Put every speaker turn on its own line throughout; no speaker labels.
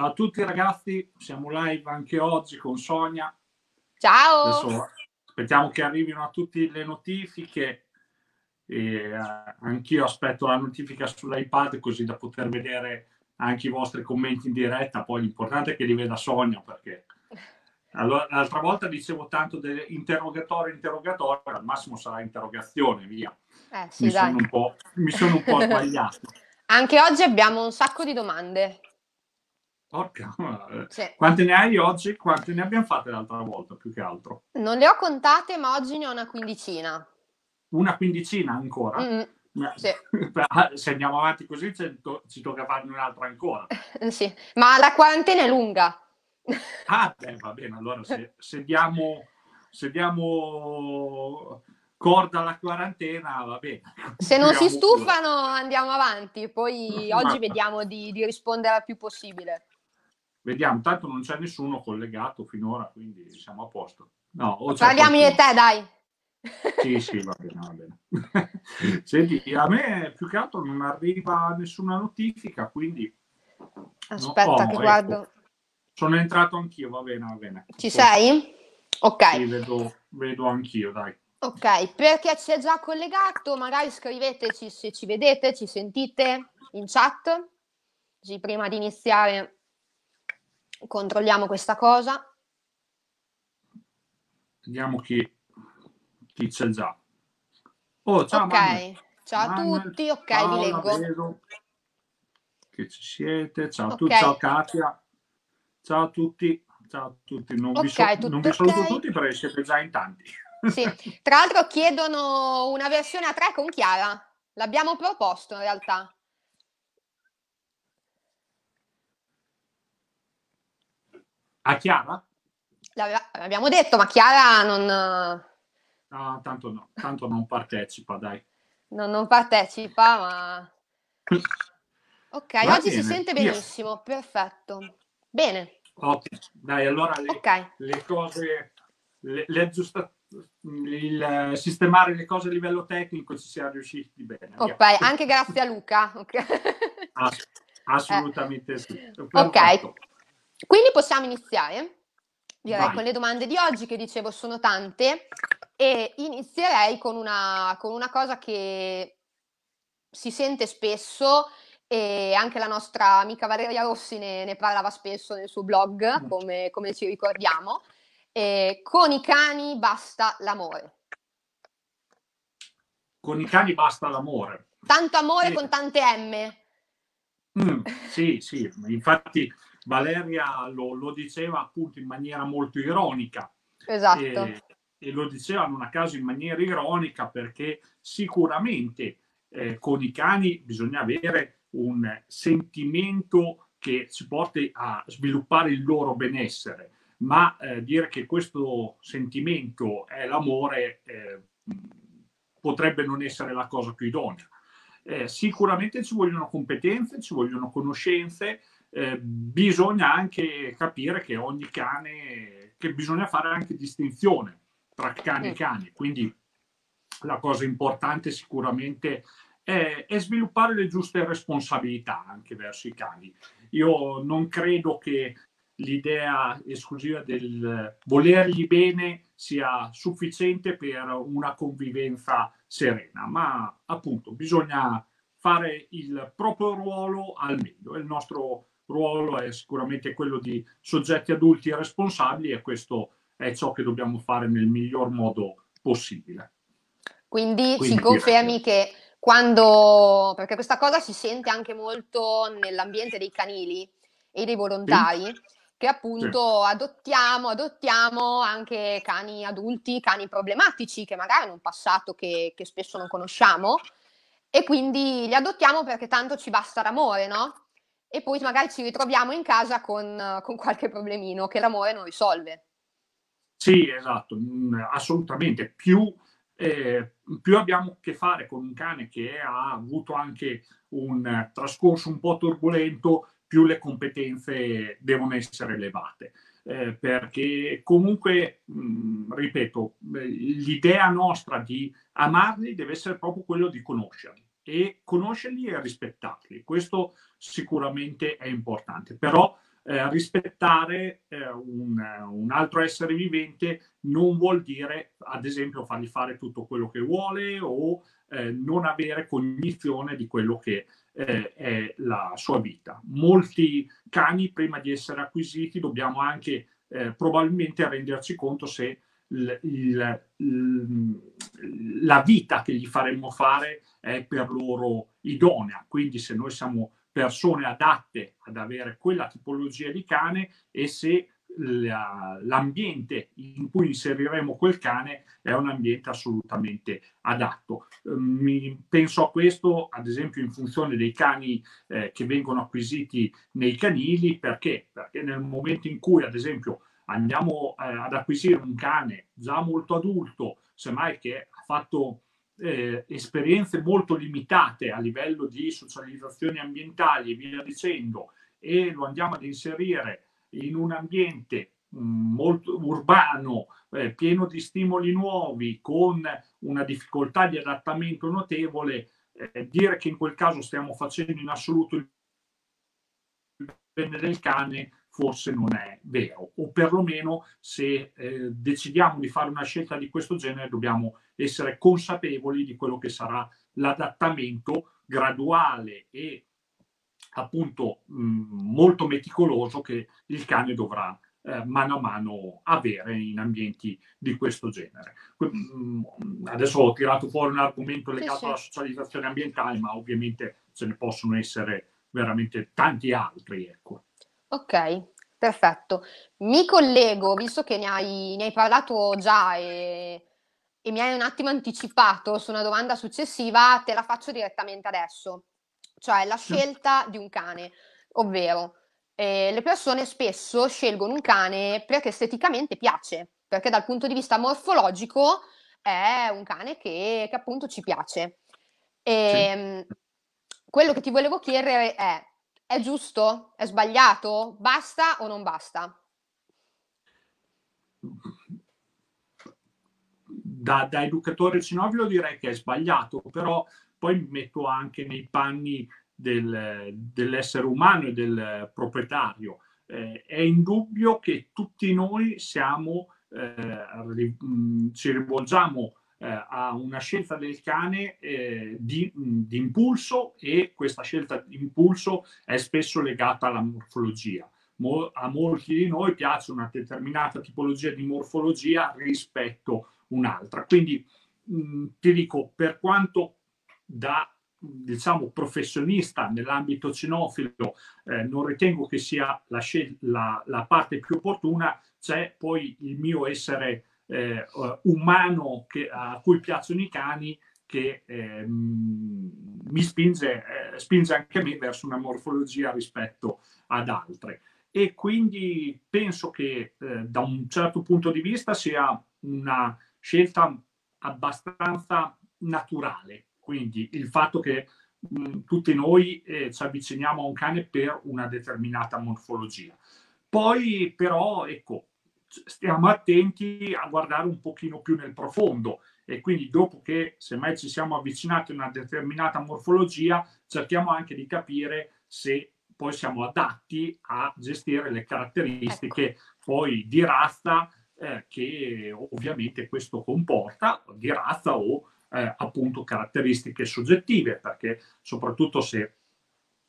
Ciao a tutti ragazzi, siamo live anche oggi con Sonia.
Ciao!
Adesso aspettiamo che arrivino a tutte le notifiche e eh, anch'io aspetto la notifica sull'iPad così da poter vedere anche i vostri commenti in diretta. Poi l'importante è che li veda Sonia perché allora, l'altra volta dicevo tanto interrogatorio, interrogatorio, al massimo sarà interrogazione, via.
Eh, sì,
mi, sono mi, sono un po', sbagliato.
Anche oggi abbiamo un sacco di domande.
Porca, sì. quante ne hai oggi? Quante ne abbiamo fatte l'altra volta, più che altro?
Non le ho contate, ma oggi ne ho una quindicina.
Una quindicina ancora?
Mm, sì.
Ah, se andiamo avanti così ci tocca farne un'altra ancora.
sì, ma la quarantena è lunga.
ah, beh, va bene, allora se, se diamo... Se diamo corda alla quarantena, va bene.
Se non si stufano andiamo avanti, poi oggi vediamo di, di, rispondere al più possibile.
Vediamo, tanto non c'è nessuno collegato finora, quindi siamo a posto. No,
Parliamo di te, dai.
Sì, sì, va bene, va bene. Senti, a me più che altro non arriva nessuna notifica, quindi...
Aspetta no, oh, che ecco. guardo.
Sono entrato anch'io, va bene, va bene.
Ci sei? Ok.
Sì, vedo, vedo anch'io, dai.
Ok, perché ci è già collegato, magari scriveteci se ci vedete, ci sentite in chat. Prima di iniziare controlliamo questa cosa.
Vediamo chi, chi c'è già. Oh, ciao,
ok, Manuel. ciao a Manuel, tutti, ok, ciao, vi leggo.
Vedo che ci siete, ciao a tutti, ciao Katia, ciao a tutti, ciao a tutti. Non, okay, vi, so, non vi saluto okay. tutti perché siete già in tanti.
Sì, tra l'altro chiedono una versione a 3 con Chiara. L'abbiamo proposto in realtà.
A Chiara?
L'abbiamo detto, ma Chiara non...
No, tanto no, tanto non partecipa, dai.
No, non partecipa, ma... Ok, Va oggi bene. si sente benissimo, Io... perfetto. Bene.
Ottimo, dai, allora le, okay. le cose, le, le il sistemare le cose a livello tecnico ci siamo riusciti bene.
Ok, anche grazie a Luca. Okay.
Ass- assolutamente eh. sì.
Ok, quindi possiamo iniziare. Direi Vai. con le domande di oggi che dicevo sono tante e inizierei con una, con una cosa che si sente spesso e anche la nostra amica Valeria Rossi ne, ne parlava spesso nel suo blog, come, come ci ricordiamo eh, con i cani basta l'amore.
Con i cani basta l'amore.
Tanto amore sì. con tante M.
Mm, sì, sì, infatti Valeria lo, lo, diceva appunto in maniera molto ironica.
Esatto. E,
e lo diceva non a caso in maniera ironica perché sicuramente eh, con i cani bisogna avere un sentimento che ci porti a sviluppare il loro benessere ma eh, dire che questo sentimento è l'amore eh, potrebbe non essere la cosa più idonea. Eh, sicuramente ci vogliono competenze, ci vogliono conoscenze, eh, bisogna anche capire che ogni cane, che bisogna fare anche distinzione tra cani e cani, quindi la cosa importante sicuramente è, è sviluppare le giuste responsabilità anche verso i cani. Io non credo che l'idea esclusiva del volergli bene sia sufficiente per una convivenza serena, ma appunto bisogna fare il proprio ruolo al meglio. Il nostro ruolo è sicuramente quello di soggetti adulti e responsabili e questo è ciò che dobbiamo fare nel miglior modo possibile.
Quindi, Quindi ci confermi che quando, perché questa cosa si sente anche molto nell'ambiente dei canili e dei volontari, sì che appunto sì. adottiamo, adottiamo anche cani adulti, cani problematici che magari hanno un passato che, che, spesso non conosciamo e quindi li adottiamo perché tanto ci basta l'amore, no? E poi magari ci ritroviamo in casa con, con qualche problemino che l'amore non risolve.
Sì, esatto, mm, assolutamente. Più, eh, più abbiamo a che fare con un cane che ha avuto anche un trascorso un po' turbolento, più le competenze devono essere elevate. Eh, perché comunque, mh, ripeto, l'idea nostra di amarli deve essere proprio quello di conoscerli e conoscerli e rispettarli. Questo sicuramente è importante, però eh, rispettare eh, un, un, altro essere vivente non vuol dire, ad esempio, fargli fare tutto quello che vuole o eh, non avere cognizione di quello che eh, è la sua vita. Molti cani, prima di essere acquisiti, dobbiamo anche eh, probabilmente renderci conto se il, il, la vita che gli faremmo fare è per loro idonea. Quindi se noi siamo persone adatte ad avere quella tipologia di cane e se l'ambiente in cui inseriremo quel cane è un ambiente assolutamente adatto. Mi, penso a questo, ad esempio, in funzione dei cani eh, che vengono acquisiti nei canili, perché? Perché nel momento in cui, ad esempio, andiamo eh, ad acquisire un cane già molto adulto, semmai che ha fatto eh, esperienze molto limitate a livello di socializzazioni ambientali e via dicendo, e lo andiamo ad inserire in un ambiente mm, molto urbano, eh, pieno di stimoli nuovi, con una difficoltà di adattamento notevole, eh, dire che in quel caso stiamo facendo in assoluto il bene del cane forse non è vero, o perlomeno se eh, decidiamo di fare una scelta di questo genere dobbiamo essere consapevoli di quello che sarà l'adattamento graduale e appunto mh, mm, molto meticoloso che il cane dovrà eh, mano a mano avere in ambienti di questo genere. Mm, adesso ho tirato fuori un argomento legato alla socializzazione ambientale, ma ovviamente ce ne possono essere veramente tanti altri. Ecco.
Ok, perfetto. Mi collego, visto che ne hai, ne hai parlato già e, e mi hai un attimo anticipato su una domanda successiva, te la faccio direttamente adesso. Cioè la scelta di un cane, ovvero eh, le persone spesso scelgono un cane perché esteticamente piace, perché dal punto di vista morfologico è un cane che, che appunto ci piace. E, sì. Ehm, quello che ti volevo chiedere è, è giusto? È sbagliato? Basta o non basta?
Da, da educatore cinovilo direi che è sbagliato, però poi mi metto anche nei panni del, dell'essere umano e del proprietario. Eh, è indubbio che tutti noi siamo, eh, ci rivolgiamo eh, a una scelta del cane eh, di, impulso e questa scelta di impulso è spesso legata alla morfologia. Mo, a molti di noi piace una determinata tipologia di morfologia rispetto a un'altra. Quindi mh, ti dico, per quanto da diciamo professionista nell'ambito cinofilo eh, non ritengo che sia la, la, la parte più opportuna c'è poi il mio essere eh, umano che, a cui piacciono i cani che eh, mi spinge, eh, spinge anche me verso una morfologia rispetto ad altre. E quindi penso che eh, da un certo punto di vista sia una scelta abbastanza naturale. Quindi il fatto che mh, tutti noi eh, ci avviciniamo a un cane per una determinata morfologia. Poi però, ecco, stiamo attenti a guardare un pochino più nel profondo e quindi dopo che semmai ci siamo avvicinati a una determinata morfologia cerchiamo anche di capire se poi siamo adatti a gestire le caratteristiche ecco. poi di razza eh, che ovviamente questo comporta di razza o eh, appunto caratteristiche soggettive perché soprattutto se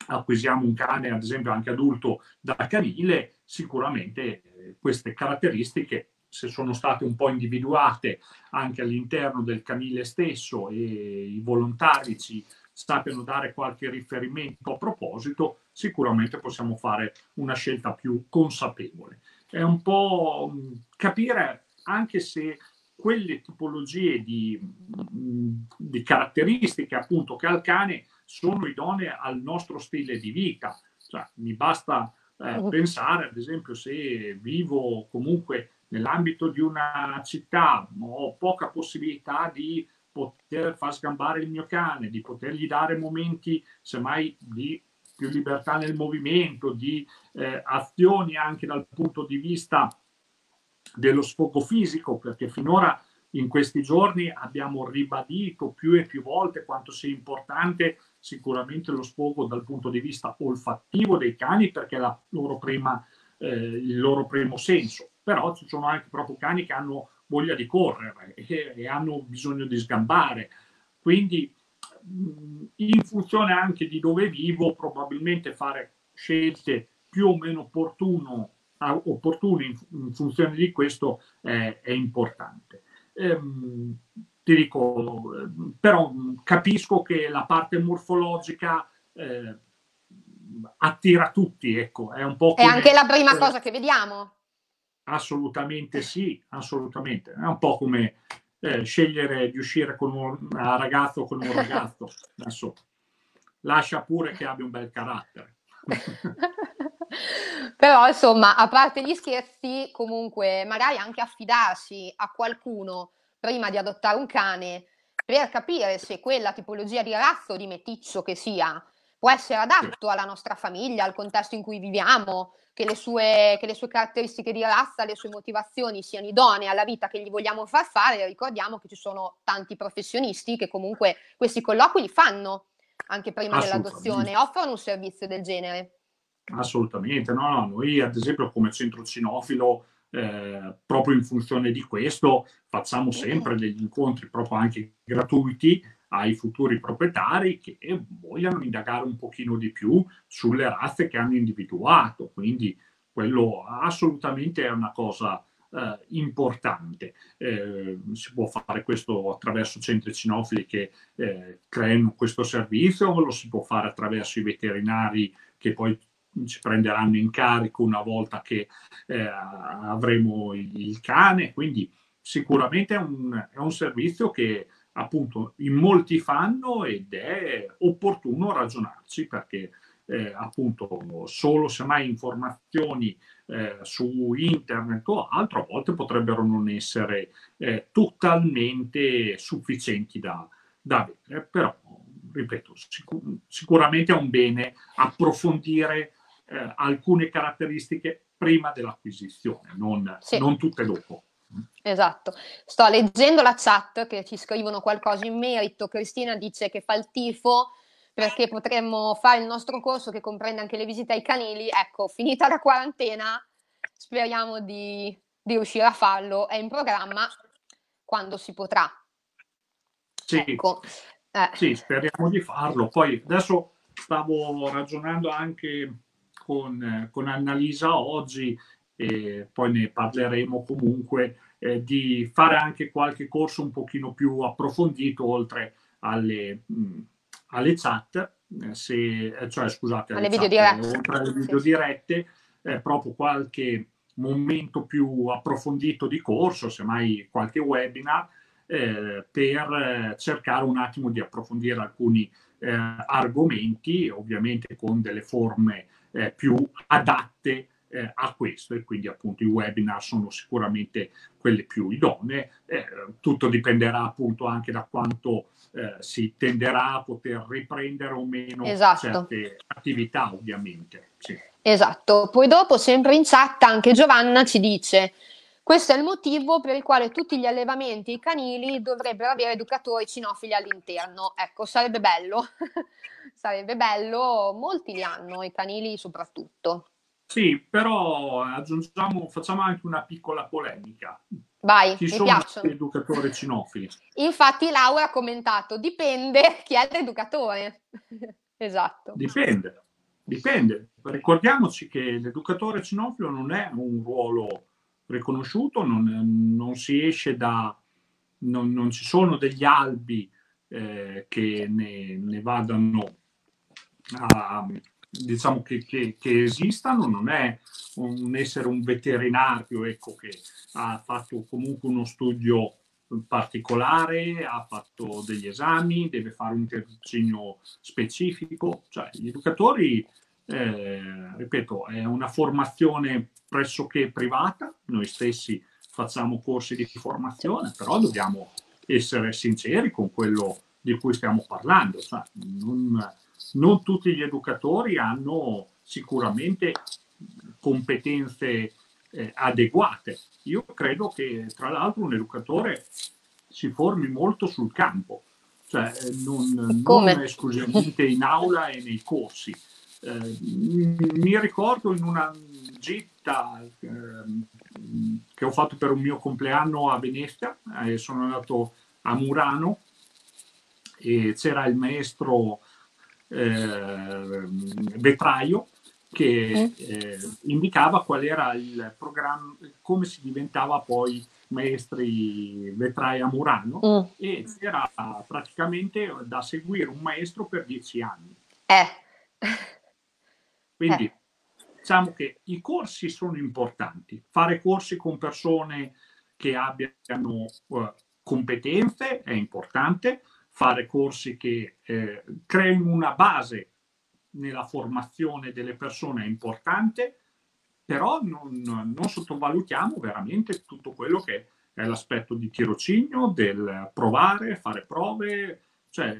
acquisiamo un cane ad esempio anche adulto da canile sicuramente queste caratteristiche, se sono state un po' individuate anche all'interno del canile stesso e i volontari ci sappiano dare qualche riferimento a proposito, sicuramente possiamo fare una scelta più consapevole. È un po' capire anche se quelle tipologie di, di caratteristiche appunto che ha il cane sono idonee al nostro stile di vita. Cioè, mi basta eh, pensare, ad esempio, se vivo comunque nell'ambito di una città, ho poca possibilità di poter far sgambare il mio cane, di potergli dare momenti, semmai, di più libertà nel movimento, di eh, azioni anche dal punto di vista dello sfogo fisico, perché finora in questi giorni abbiamo ribadito più e più volte quanto sia importante sicuramente lo sfogo dal punto di vista olfattivo dei cani perché è loro prima eh, il loro primo senso, però ci sono anche proprio cani che hanno voglia di correre e, e hanno bisogno di sgambare. Quindi in funzione anche di dove vivo, probabilmente fare scelte più o meno opportuno, opportune in, in funzione di questo eh, è importante. Ehm, ti dico, però capisco che la parte morfologica eh, attira tutti, ecco, è un po'...
Come, è anche la prima eh, cosa che vediamo.
Assolutamente sì, assolutamente. È un po' come eh, scegliere di uscire con un ragazzo o con un ragazzo. Adesso lascia pure che abbia un bel carattere.
Però insomma, a parte gli scherzi, comunque magari anche affidarsi a qualcuno prima di adottare un cane per capire se quella tipologia di razzo o di meticcio che sia può essere adatto alla nostra famiglia, al contesto in cui viviamo, che le, sue, che le sue caratteristiche di razza, le sue motivazioni siano idonee alla vita che gli vogliamo far fare. Ricordiamo che ci sono tanti professionisti che comunque questi colloqui li fanno anche prima dell'adozione, offrono un servizio del genere.
Assolutamente, no, no, noi ad esempio come centro cinofilo, eh, proprio in funzione di questo, facciamo sempre degli incontri proprio anche gratuiti ai futuri proprietari che vogliano indagare un pochino di più sulle razze che hanno individuato. Quindi quello assolutamente è una cosa eh, importante. Eh, si può fare questo attraverso centri cinofili che eh, creano questo servizio, lo si può fare attraverso i veterinari che poi ci prenderanno in carico una volta che eh, avremo il cane. Quindi sicuramente è un, è un servizio che appunto in molti fanno ed è opportuno ragionarci perché eh, appunto solo se mai informazioni eh, su internet o altro a volte potrebbero non essere eh, totalmente sufficienti da, da avere però ripeto sicur- sicuramente è un bene approfondire eh, alcune caratteristiche prima dell'acquisizione non, sì. non tutte dopo
Esatto, sto leggendo la chat che ci scrivono qualcosa in merito. Cristina dice che fa il tifo perché potremmo fare il nostro corso che comprende anche le visite ai canili. Ecco, finita la quarantena, speriamo di, di riuscire a farlo. È in programma quando si potrà.
Sì, ecco. eh. sì, speriamo di farlo. Poi adesso stavo ragionando anche con, con Annalisa oggi e poi ne parleremo comunque, eh, di fare anche qualche corso un pochino più approfondito oltre alle, mh, alle chat, eh, se, eh, cioè scusate,
alle, alle video dirette.
oltre alle video dirette, eh, proprio qualche momento più approfondito di corso, semmai qualche webinar, eh, per eh, cercare un attimo di approfondire alcuni eh, argomenti, ovviamente con delle forme eh, più adatte eh, a questo e quindi appunto i webinar sono sicuramente quelle più idonee. Eh, tutto dipenderà appunto anche da quanto eh, si tenderà a poter riprendere o meno esatto. certe attività ovviamente. Sì.
Esatto, poi dopo sempre in chat anche Giovanna ci dice questo è il motivo per il quale tutti gli allevamenti canili dovrebbero avere educatori cinofili all'interno. Ecco, sarebbe bello, sarebbe bello, molti li hanno, i canili soprattutto.
Sì, però aggiungiamo, facciamo anche una piccola polemica.
Vai,
Chi
mi
sono
piacciono.
gli educatori cinofili?
Infatti Laura ha commentato, dipende chi è l'educatore. esatto.
Dipende, dipende. Ricordiamoci che l'educatore cinofilo non è un ruolo riconosciuto, non, non si esce da... Non, non, ci sono degli albi eh, che ne, ne vadano a diciamo che, che, che, esistano, non è un essere un veterinario ecco, che ha fatto comunque uno studio particolare, ha fatto degli esami, deve fare un tirocinio specifico, cioè gli educatori, eh, ripeto, è una formazione pressoché privata, noi stessi facciamo corsi di formazione, però dobbiamo essere sinceri con quello di cui stiamo parlando, cioè, non, non tutti gli educatori hanno sicuramente competenze eh, adeguate. Io credo che tra l'altro un educatore si formi molto sul campo, cioè eh, non, non esclusivamente in aula e nei corsi. Eh, mi ricordo in una gita eh, che ho fatto per un mio compleanno a Venezia, eh, sono andato a Murano e c'era il maestro eh, vetraio che eh, indicava qual era il programma, come si diventava poi maestri vetrai a Murano mm. e c'era praticamente da seguire un maestro per dieci anni.
Eh.
Quindi eh. diciamo che i corsi sono importanti, fare corsi con persone che abbiano uh, competenze è importante, fare corsi che eh, creino una base nella formazione delle persone è importante, però non, non, sottovalutiamo veramente tutto quello che è l'aspetto di tirocinio, del provare, fare prove. Cioè,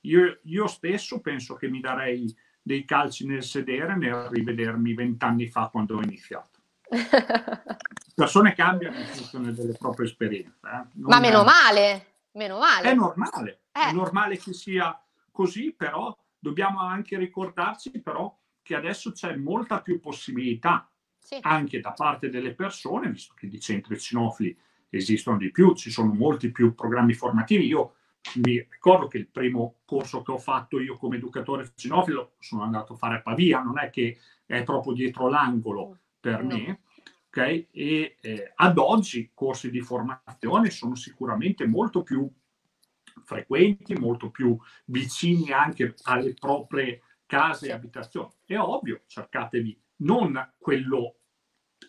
io, io stesso penso che mi darei dei calci nel sedere nel rivedermi vent'anni fa quando ho iniziato. Persone cambiano in funzione delle proprie esperienze. Eh?
Ma meno è... male, meno male.
È normale, eh. è normale che sia così, però dobbiamo anche ricordarci però che adesso c'è molta più possibilità sì. anche da parte delle persone, visto che di centri cinofili esistono di più, ci sono molti più programmi formativi. Io mi ricordo che il primo corso che ho fatto io come educatore cinofilo sono andato a fare a Pavia, non è che è proprio dietro l'angolo per no. me. Okay? E eh, ad oggi corsi di formazione sono sicuramente molto più frequenti, molto più vicini anche alle proprie case e abitazioni. È ovvio, cercatevi non quello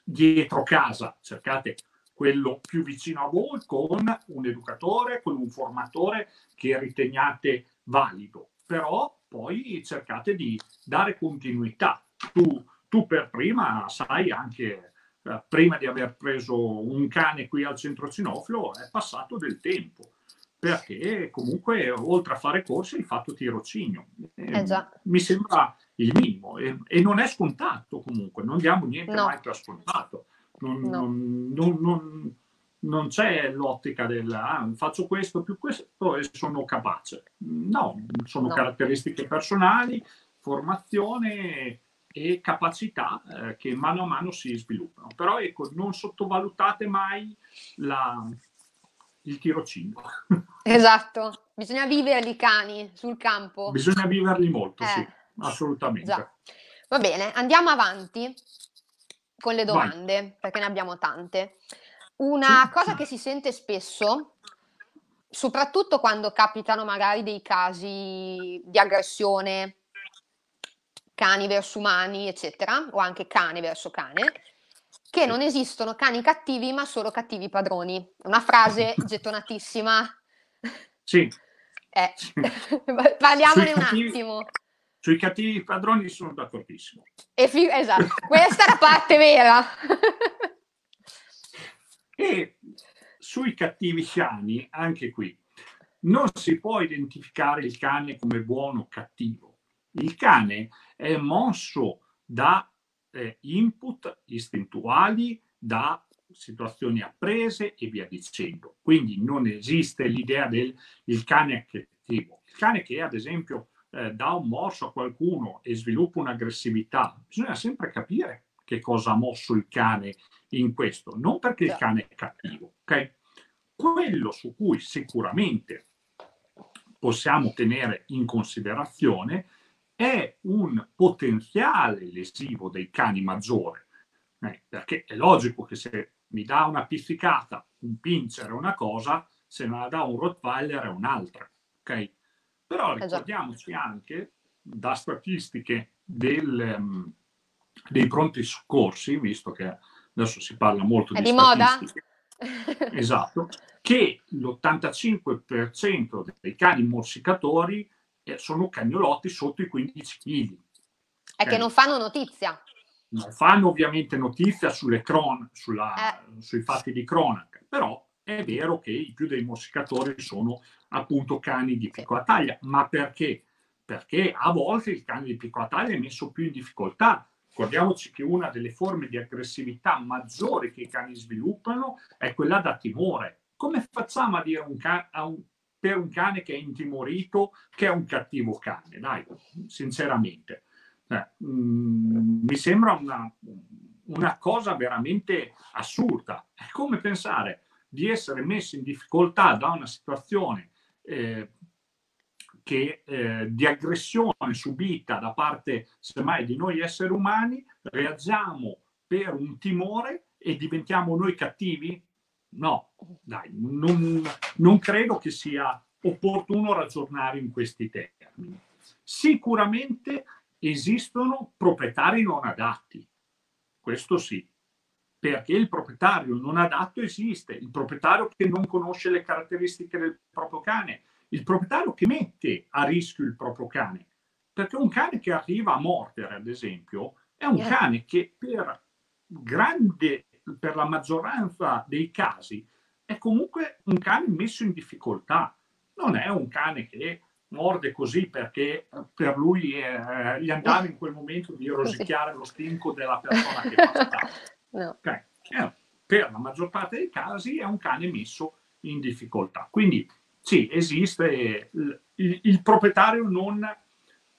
dietro casa, cercate quello più vicino a voi con un educatore, con un formatore che riteniate valido, però poi cercate di dare continuità. Tu, tu per prima sai anche, eh, prima di aver preso un cane qui al centro cinofilo, è passato del tempo perché comunque oltre a fare corsi hai fatto tirocinio.
Eh,
mi sembra il minimo e, e, non è scontato comunque, non diamo niente no. mai per scontato. Non, no. non, non, non, c'è l'ottica del ah, faccio questo più questo e sono capace. No, sono no. caratteristiche personali, formazione e capacità eh, che mano a mano si sviluppano. Però ecco, non sottovalutate mai la, il tirocinio.
Esatto, bisogna viverli i cani sul campo.
Bisogna viverli molto, eh, sì, assolutamente. Già.
Va bene, andiamo avanti con le domande, Vai. perché ne abbiamo tante. Una sì. cosa che si sente spesso, soprattutto quando capitano magari dei casi di aggressione cani verso umani, eccetera, o anche cane verso cane, che non esistono cani cattivi, ma solo cattivi padroni. Una frase gettonatissima.
Sì.
Eh. Parliamone un attimo.
Sui cattivi padroni sono d'accordissimo.
Fi- esatto, questa è la parte vera.
e sui cattivi cani, anche qui, non si può identificare il cane come buono o cattivo. Il cane è mosso da eh, input istintuali, da situazioni apprese e via dicendo. Quindi non esiste l'idea del il cane cattivo. Il cane che ad esempio eh, dà un morso a qualcuno e sviluppa un'aggressività, bisogna sempre capire che cosa ha mosso il cane in questo, non perché il cane è cattivo, ok? Quello su cui sicuramente possiamo tenere in considerazione è un potenziale lesivo dei cani maggiore, eh, perché è logico che se mi dà una pizzicata, un pincher è una cosa, se me la dà un Rottweiler è un'altra, ok? Però esatto. ricordiamoci anche da statistiche del, um, dei pronti soccorsi, visto che adesso si parla molto
è
di,
di moda?
esatto, che l'85% dei cani morsicatori eh, sono cagnolotti sotto i 15 kg.
È che non fanno notizia.
Non fanno ovviamente notizia sulle cron- sulla, eh. sui fatti di cronaca, però è vero che i più dei morsicatori sono appunto cani di piccola taglia. Ma perché? Perché a volte il cane di piccola taglia è messo più in difficoltà. Ricordiamoci che una delle forme di aggressività maggiori che i cani sviluppano è quella da timore. Come facciamo a dire un ca- a un, per un cane che è intimorito che è un cattivo cane? Dai, sinceramente. Eh, mh, mm, mi sembra una, una cosa veramente assurda. È come pensare di essere messi in difficoltà da una situazione eh, che, eh, di aggressione subita da parte semmai di noi esseri umani, reagiamo per un timore e diventiamo noi cattivi? No, dai, non, non credo che sia opportuno ragionare in questi termini. Sicuramente esistono proprietari non adatti, questo sì, perché il proprietario non adatto esiste, il proprietario che non conosce le caratteristiche del proprio cane, il proprietario che mette a rischio il proprio cane, perché un cane che arriva a mordere, ad esempio, è un cane che per grande, per la maggioranza dei casi, è comunque un cane messo in difficoltà. Non è un cane che morde così perché per lui eh, gli andava in quel momento di rosicchiare lo stinco della persona che passava. no. okay. per la maggior parte dei casi è un cane messo in difficoltà. Quindi sì, esiste il, il, il proprietario non,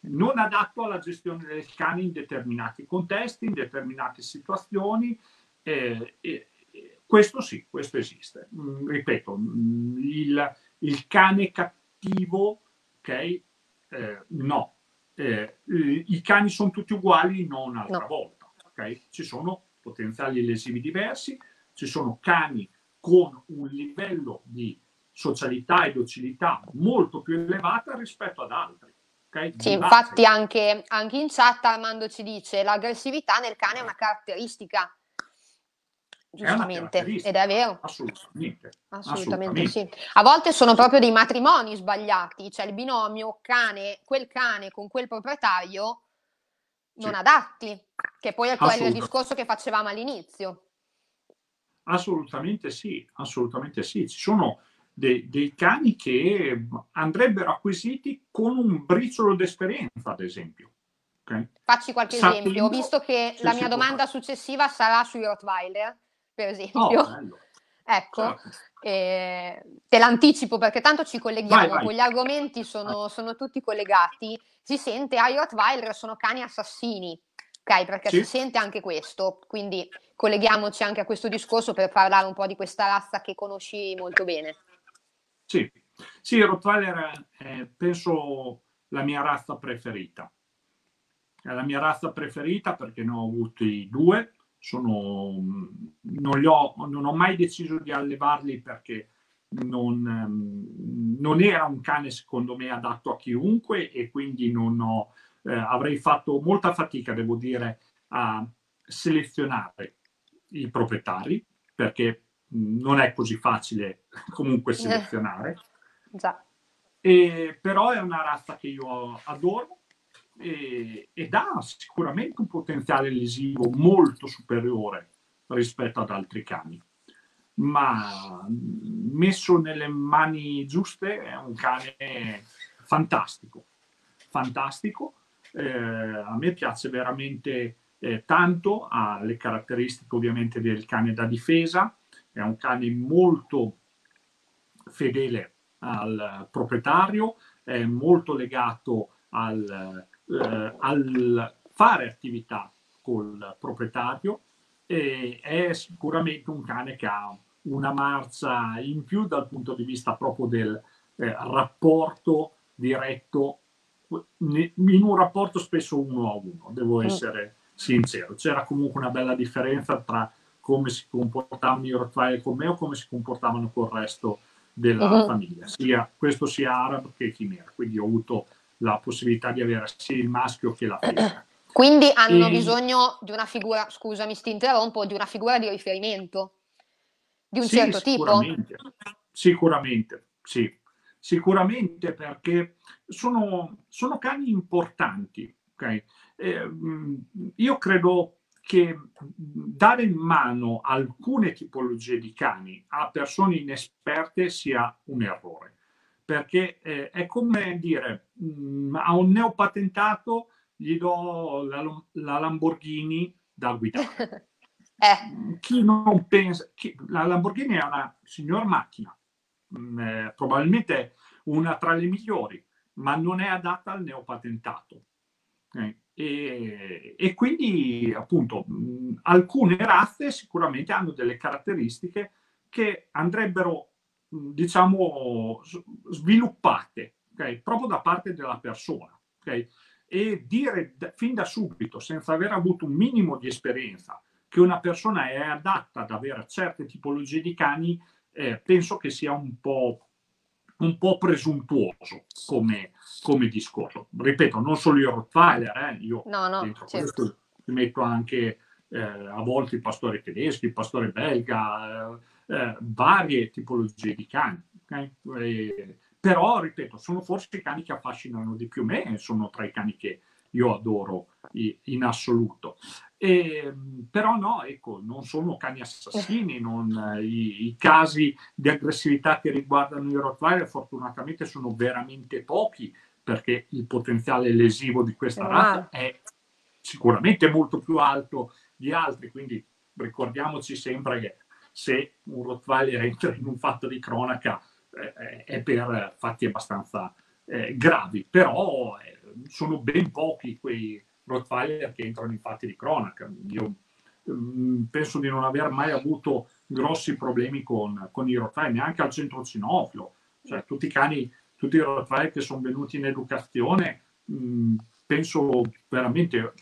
non, adatto alla gestione del cane in determinati contesti, in determinate situazioni. Eh, eh, questo sì, questo esiste. Mm, ripeto, mm, il, il cane cattivo, ok? Eh, no. Eh, I cani sono tutti uguali, non altra no. volta. Okay? Ci sono potenziali lesivi diversi, ci sono cani con un livello di socialità e docilità molto più elevata rispetto ad altri.
Okay? Sì, infatti anche, anche, in chat Armando ci dice l'aggressività nel cane è una caratteristica. Giustamente, è ed è vero.
Assolutamente.
Assolutamente, Assolutamente, sì. A volte sono proprio dei matrimoni sbagliati, cioè il binomio cane, quel cane con quel proprietario non sì. adatti, che poi è quello il discorso che facevamo all'inizio.
Assolutamente sì, assolutamente sì. Ci sono de, dei cani che andrebbero acquisiti con un briciolo d'esperienza, ad esempio.
Okay? Facci qualche Sapendo, esempio. Ho visto che la mia domanda successiva sarà sui Rottweiler, per esempio. Oh, ecco, certo. eh, te l'anticipo perché tanto ci colleghiamo, vai, vai. gli argomenti sono, sono, tutti collegati. Si sente, ai ah, Rottweiler sono cani assassini, ok? Perché sì. si sente anche questo, quindi colleghiamoci anche a questo discorso per parlare un po' di questa razza che conosci molto bene.
Sì, sì Rottweiler è, penso, la mia razza preferita. È la mia razza preferita perché ne ho avuti due. Sono, non, ho, non ho mai deciso di allevarli perché non, non, era un cane secondo me adatto a chiunque e quindi non ho, eh, avrei fatto molta fatica, devo dire, a selezionare i proprietari perché non è così facile comunque selezionare.
Già.
E, però è una razza che io adoro e, ed ha sicuramente un potenziale lesivo molto superiore rispetto ad altri cani. Ma messo nelle mani giuste è un cane fantastico, fantastico. Eh, a me piace veramente eh, tanto, ha le caratteristiche ovviamente del cane da difesa, è un cane molto fedele al proprietario, è molto legato al, eh, al fare attività col proprietario e è sicuramente un cane che ha una marcia in più dal punto di vista proprio del eh, rapporto diretto, in un rapporto spesso uno a uno, devo mm. essere sincero. C'era comunque una bella differenza tra come si comportavano i Rottweiler con me o come si comportavano col resto della uh-huh. famiglia, sia questo sia arabo che chimera. Quindi ho avuto la possibilità di avere sia il maschio che la femmina.
Quindi hanno e... bisogno di una figura, scusami, ti interrompo, di una figura di riferimento di un
sì,
certo sicuramente,
tipo? Sicuramente, sì. Sicuramente perché sono, sono cani importanti. Okay? Eh, io credo che dare in mano alcune tipologie di cani a persone inesperte sia un errore, perché eh, è come dire mh, mm, a un neopatentato gli do la, la Lamborghini da guidare. eh. Chi non pensa, chi, la Lamborghini è una signor macchina, mm, eh, probabilmente una tra le migliori, ma non è adatta al neopatentato Okay? E, e, quindi appunto mh, alcune razze sicuramente hanno delle caratteristiche che andrebbero mh, diciamo sviluppate okay? proprio da parte della persona okay? e dire da, fin da subito senza aver avuto un minimo di esperienza che una persona è adatta ad avere certe tipologie di cani eh, penso che sia un po' un po' presuntuoso come, come discorso. Ripeto, non solo i Rottweiler, eh, io
no, no, dentro certo.
questo metto anche eh, a volte il pastore tedesco, il pastore belga, eh, eh varie tipologie di cani. Okay? E, però, ripeto, sono forse i cani che affascinano di più me, sono tra i cani che io adoro in assoluto. E, però no, ecco, non sono cani assassini, non, i, i, casi di aggressività che riguardano i Rottweiler fortunatamente sono veramente pochi perché il potenziale lesivo di questa razza è sicuramente molto più alto di altri, quindi ricordiamoci sempre che se un Rottweiler entra in un fatto di cronaca eh, è per fatti abbastanza eh, gravi, però eh, sono ben pochi quei Rottweiler che entrano in fatti di cronaca. Io mm, penso di non aver mai avuto grossi problemi con, con i Rottweiler, neanche al centro cinofilo. Cioè, tutti i cani, tutti i Rottweiler che sono venuti in educazione, mh, mm, penso veramente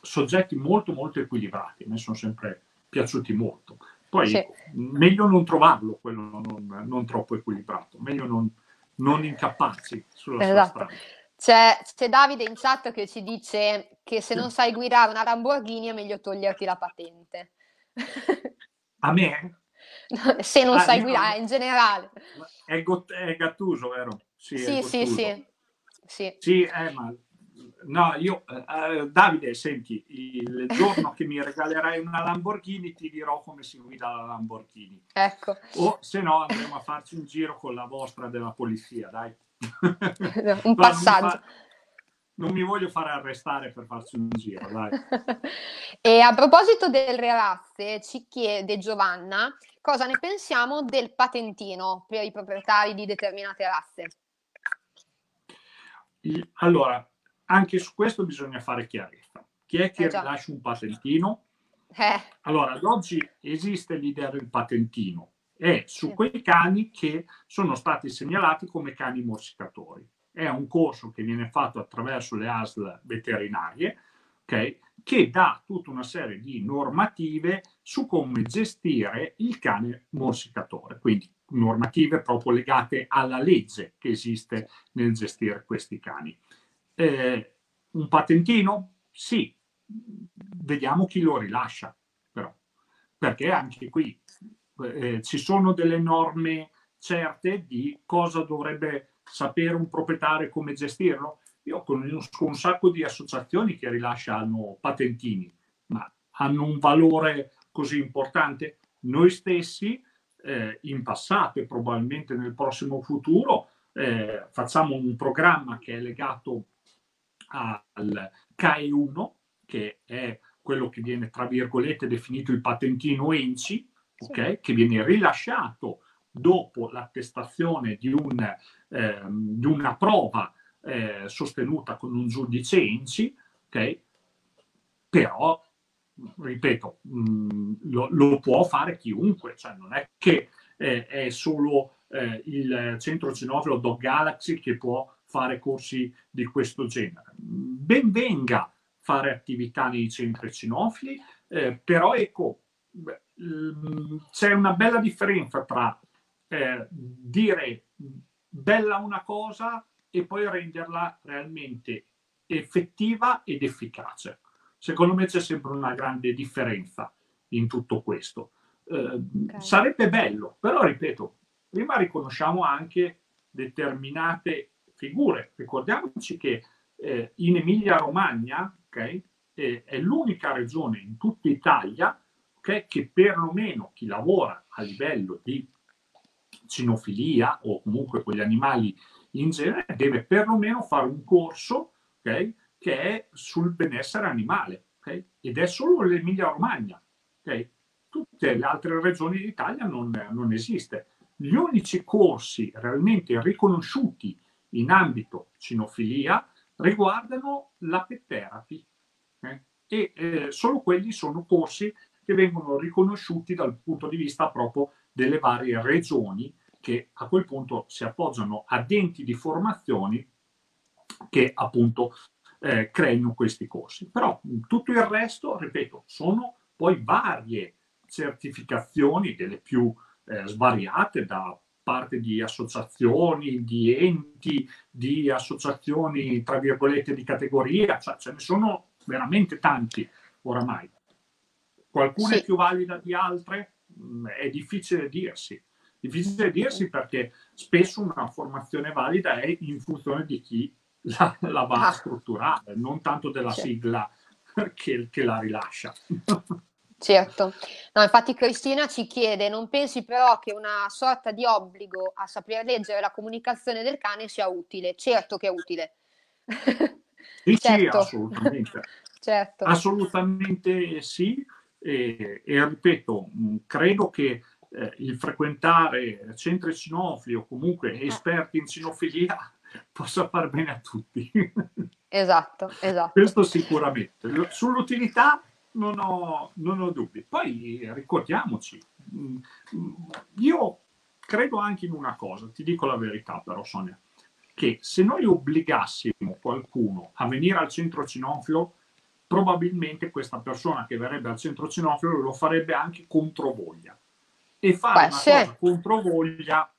soggetti molto molto equilibrati, mi sono sempre piaciuti molto. Poi sì. meglio non trovarlo quello non, non troppo equilibrato, meglio non, non incapparsi sulla esatto. strada.
C'è, c'è, Davide in chat che ci dice che se non sai guidare una Lamborghini è meglio toglierti la patente.
A me?
se non ah, sai guidare, in generale.
È, got- è Gattuso, vero?
Sì, sì, sì, sì,
sì. Sì, eh, ma no, io, eh, Davide, senti, il giorno che mi regalerai una Lamborghini ti dirò come si guida la Lamborghini.
Ecco.
O se no andremo a farci un giro con la vostra della polizia, dai.
Un passaggio.
Non mi, voglio fare arrestare per farci un giro, dai.
e a proposito delle razze, ci chiede Giovanna cosa ne pensiamo del patentino per i proprietari di determinate razze.
Allora, anche su questo bisogna fare chiarezza. Chi è che eh rilascia un patentino?
Eh.
Allora, ad oggi esiste l'idea del patentino, è su quei cani che sono stati segnalati come cani morsicatori. È un corso che viene fatto attraverso le ASL veterinarie, okay, che dà tutta una serie di normative su come gestire il cane morsicatore, quindi normative proprio legate alla legge che esiste nel gestire questi cani. Eh, un patentino? Sì, vediamo chi lo rilascia, però, perché anche qui eh, ci sono delle norme certe di cosa dovrebbe sapere un proprietario e come gestirlo. Io conosco un sacco di associazioni che rilasciano patentini, ma hanno un valore così importante. Noi stessi eh, in passato e probabilmente nel prossimo futuro eh, facciamo un programma che è legato al CAE1, che è quello che viene tra virgolette definito il patentino ENCI, okay, che viene rilasciato dopo l'attestazione di, un, eh, di una prova eh, sostenuta con un giudice ENCI, okay, però, ripeto, mh, mm, lo, lo, può fare chiunque, cioè non è che eh, è solo eh, il centro cinofilo Dog Galaxy che può fare corsi di questo genere. Ben venga fare attività nei centri cinofili, eh, però ecco, c'è una bella differenza tra eh, dire bella una cosa e poi renderla realmente effettiva ed efficace. Secondo me c'è sempre una grande differenza in tutto questo. Eh, okay. Sarebbe bello, però ripeto, prima riconosciamo anche determinate figure. Ricordiamoci che eh, in Emilia-Romagna okay, eh, è l'unica regione in tutta Italia okay, che perlomeno chi lavora a livello di cinofilia o comunque con gli animali in genere deve perlomeno fare un corso okay, che è sul benessere animale okay? ed è solo l'Emilia Romagna. Tutte le altre regioni d'Italia non, non esiste. Gli unici corsi realmente riconosciuti in ambito cinofilia riguardano la pet therapy eh? e eh, solo quelli sono corsi che vengono riconosciuti dal punto di vista proprio delle varie regioni che a quel punto si appoggiano a denti di formazioni che appunto eh, creino questi corsi. Però tutto il resto, ripeto, sono poi varie certificazioni, delle più eh, svariate da parte di associazioni, di enti, di associazioni, tra virgolette, di categoria, cioè ce ne sono veramente tanti oramai. Qualcuna sì. è più valida di altre? Mm, è difficile dirsi. Difficile dirsi perché spesso una formazione valida è in funzione di chi la, la va a ah. strutturare, non tanto della sigla che, che la rilascia.
Certo, no, infatti Cristina ci chiede, non pensi però che una sorta di obbligo a saper leggere la comunicazione del cane sia utile? Certo che è utile.
Sì, certo. sì assolutamente. certo. Assolutamente sì, e, e, ripeto, credo che eh, il frequentare centri cinofili o comunque eh. esperti in cinofilia possa far bene a tutti.
Esatto, esatto.
Questo sicuramente. Sull'utilità non ho, non ho dubbi. Poi ricordiamoci, mm, io credo anche in una cosa, ti dico la verità però Sonia, che se noi obbligassimo qualcuno a venire al centro cinofilo, probabilmente questa persona che verrebbe al centro cinofilo lo farebbe anche contro voglia. E fare Beh, una sì. cosa contro voglia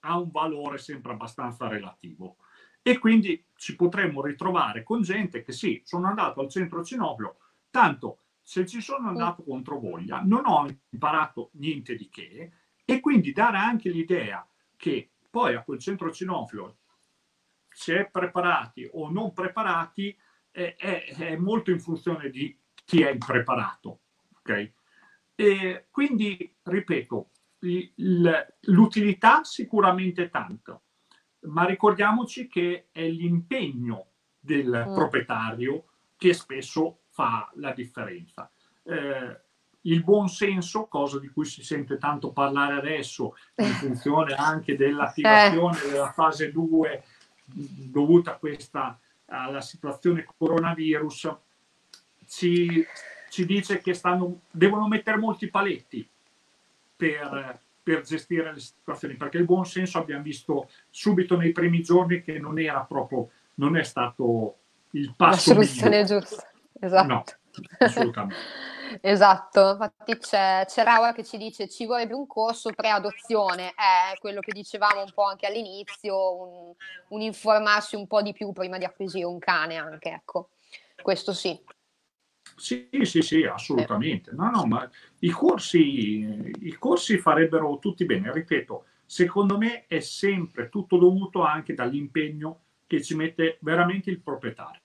ha un valore sempre abbastanza relativo. E quindi ci potremmo ritrovare con gente che sì, sono andato al centro cinofilo, Tanto se ci sono andato contro voglia non ho imparato niente di che e quindi dare anche l'idea che poi a quel centro cinofilo si è preparati o non preparati è, è, è molto in funzione di chi è impreparato. Okay? E quindi, ripeto, l'utilità sicuramente tanto, ma ricordiamoci che è l'impegno del mm. proprietario che spesso fa la differenza. Eh, il buon senso, cosa di cui si sente tanto parlare adesso, in funzione anche dell'attivazione eh. della fase 2 dovuta a questa, alla situazione coronavirus, ci, ci dice che stanno, devono mettere molti paletti per, per gestire le situazioni, perché il buon senso abbiamo visto subito nei primi giorni che non era proprio, non è stato il passo.
La soluzione giusta. Esatto. No, assolutamente. esatto, infatti c'è, c'è Raura che ci dice ci vorrebbe un corso pre-adozione, è quello che dicevamo un po' anche all'inizio, un, un informarsi un po' di più prima di acquisire un cane anche, ecco, questo sì.
Sì, sì, sì, assolutamente. No, no, ma i corsi, i corsi farebbero tutti bene. Ripeto, secondo me è sempre tutto dovuto anche dall'impegno che ci mette veramente il proprietario.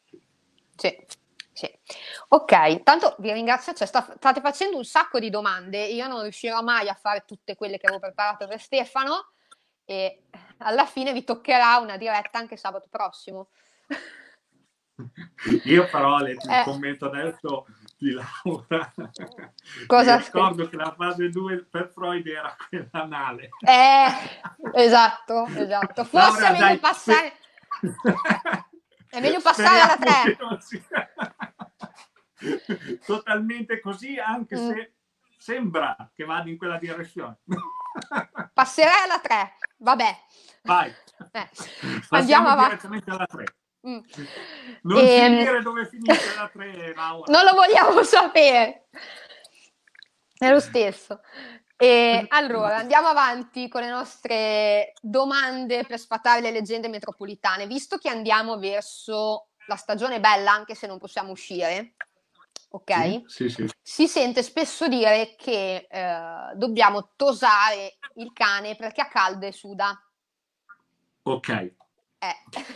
Sì. Sì. Ok, tanto vi ringrazio, cioè, sta, state facendo un sacco di domande, io non riuscirò mai a fare tutte quelle che avevo preparato per Stefano e alla fine vi toccherà una diretta anche sabato prossimo.
Io però le, il eh. commento adesso di Laura. Cosa Mi ricordo che la fase 2 per Freud era quella anale.
Eh, esatto, esatto. Forse Laura, è meglio dai, passare... È meglio passare alla
3. Totalmente così, anche mm. se sembra che vada in quella direzione.
Passerei alla 3, vabbè.
Vai. Eh. Andiamo avanti. alla 3. Mm. Non e... Ehm, finire dove finisce la 3, Laura.
Non lo vogliamo sapere. È lo stesso. E allora andiamo avanti con le nostre domande per sfatare le leggende metropolitane. Visto che andiamo verso la stagione bella, anche se non possiamo uscire, ok?
Sì, sì, sì.
Si sente spesso dire che eh, dobbiamo tosare il cane perché ha caldo e suda.
Ok. Eh.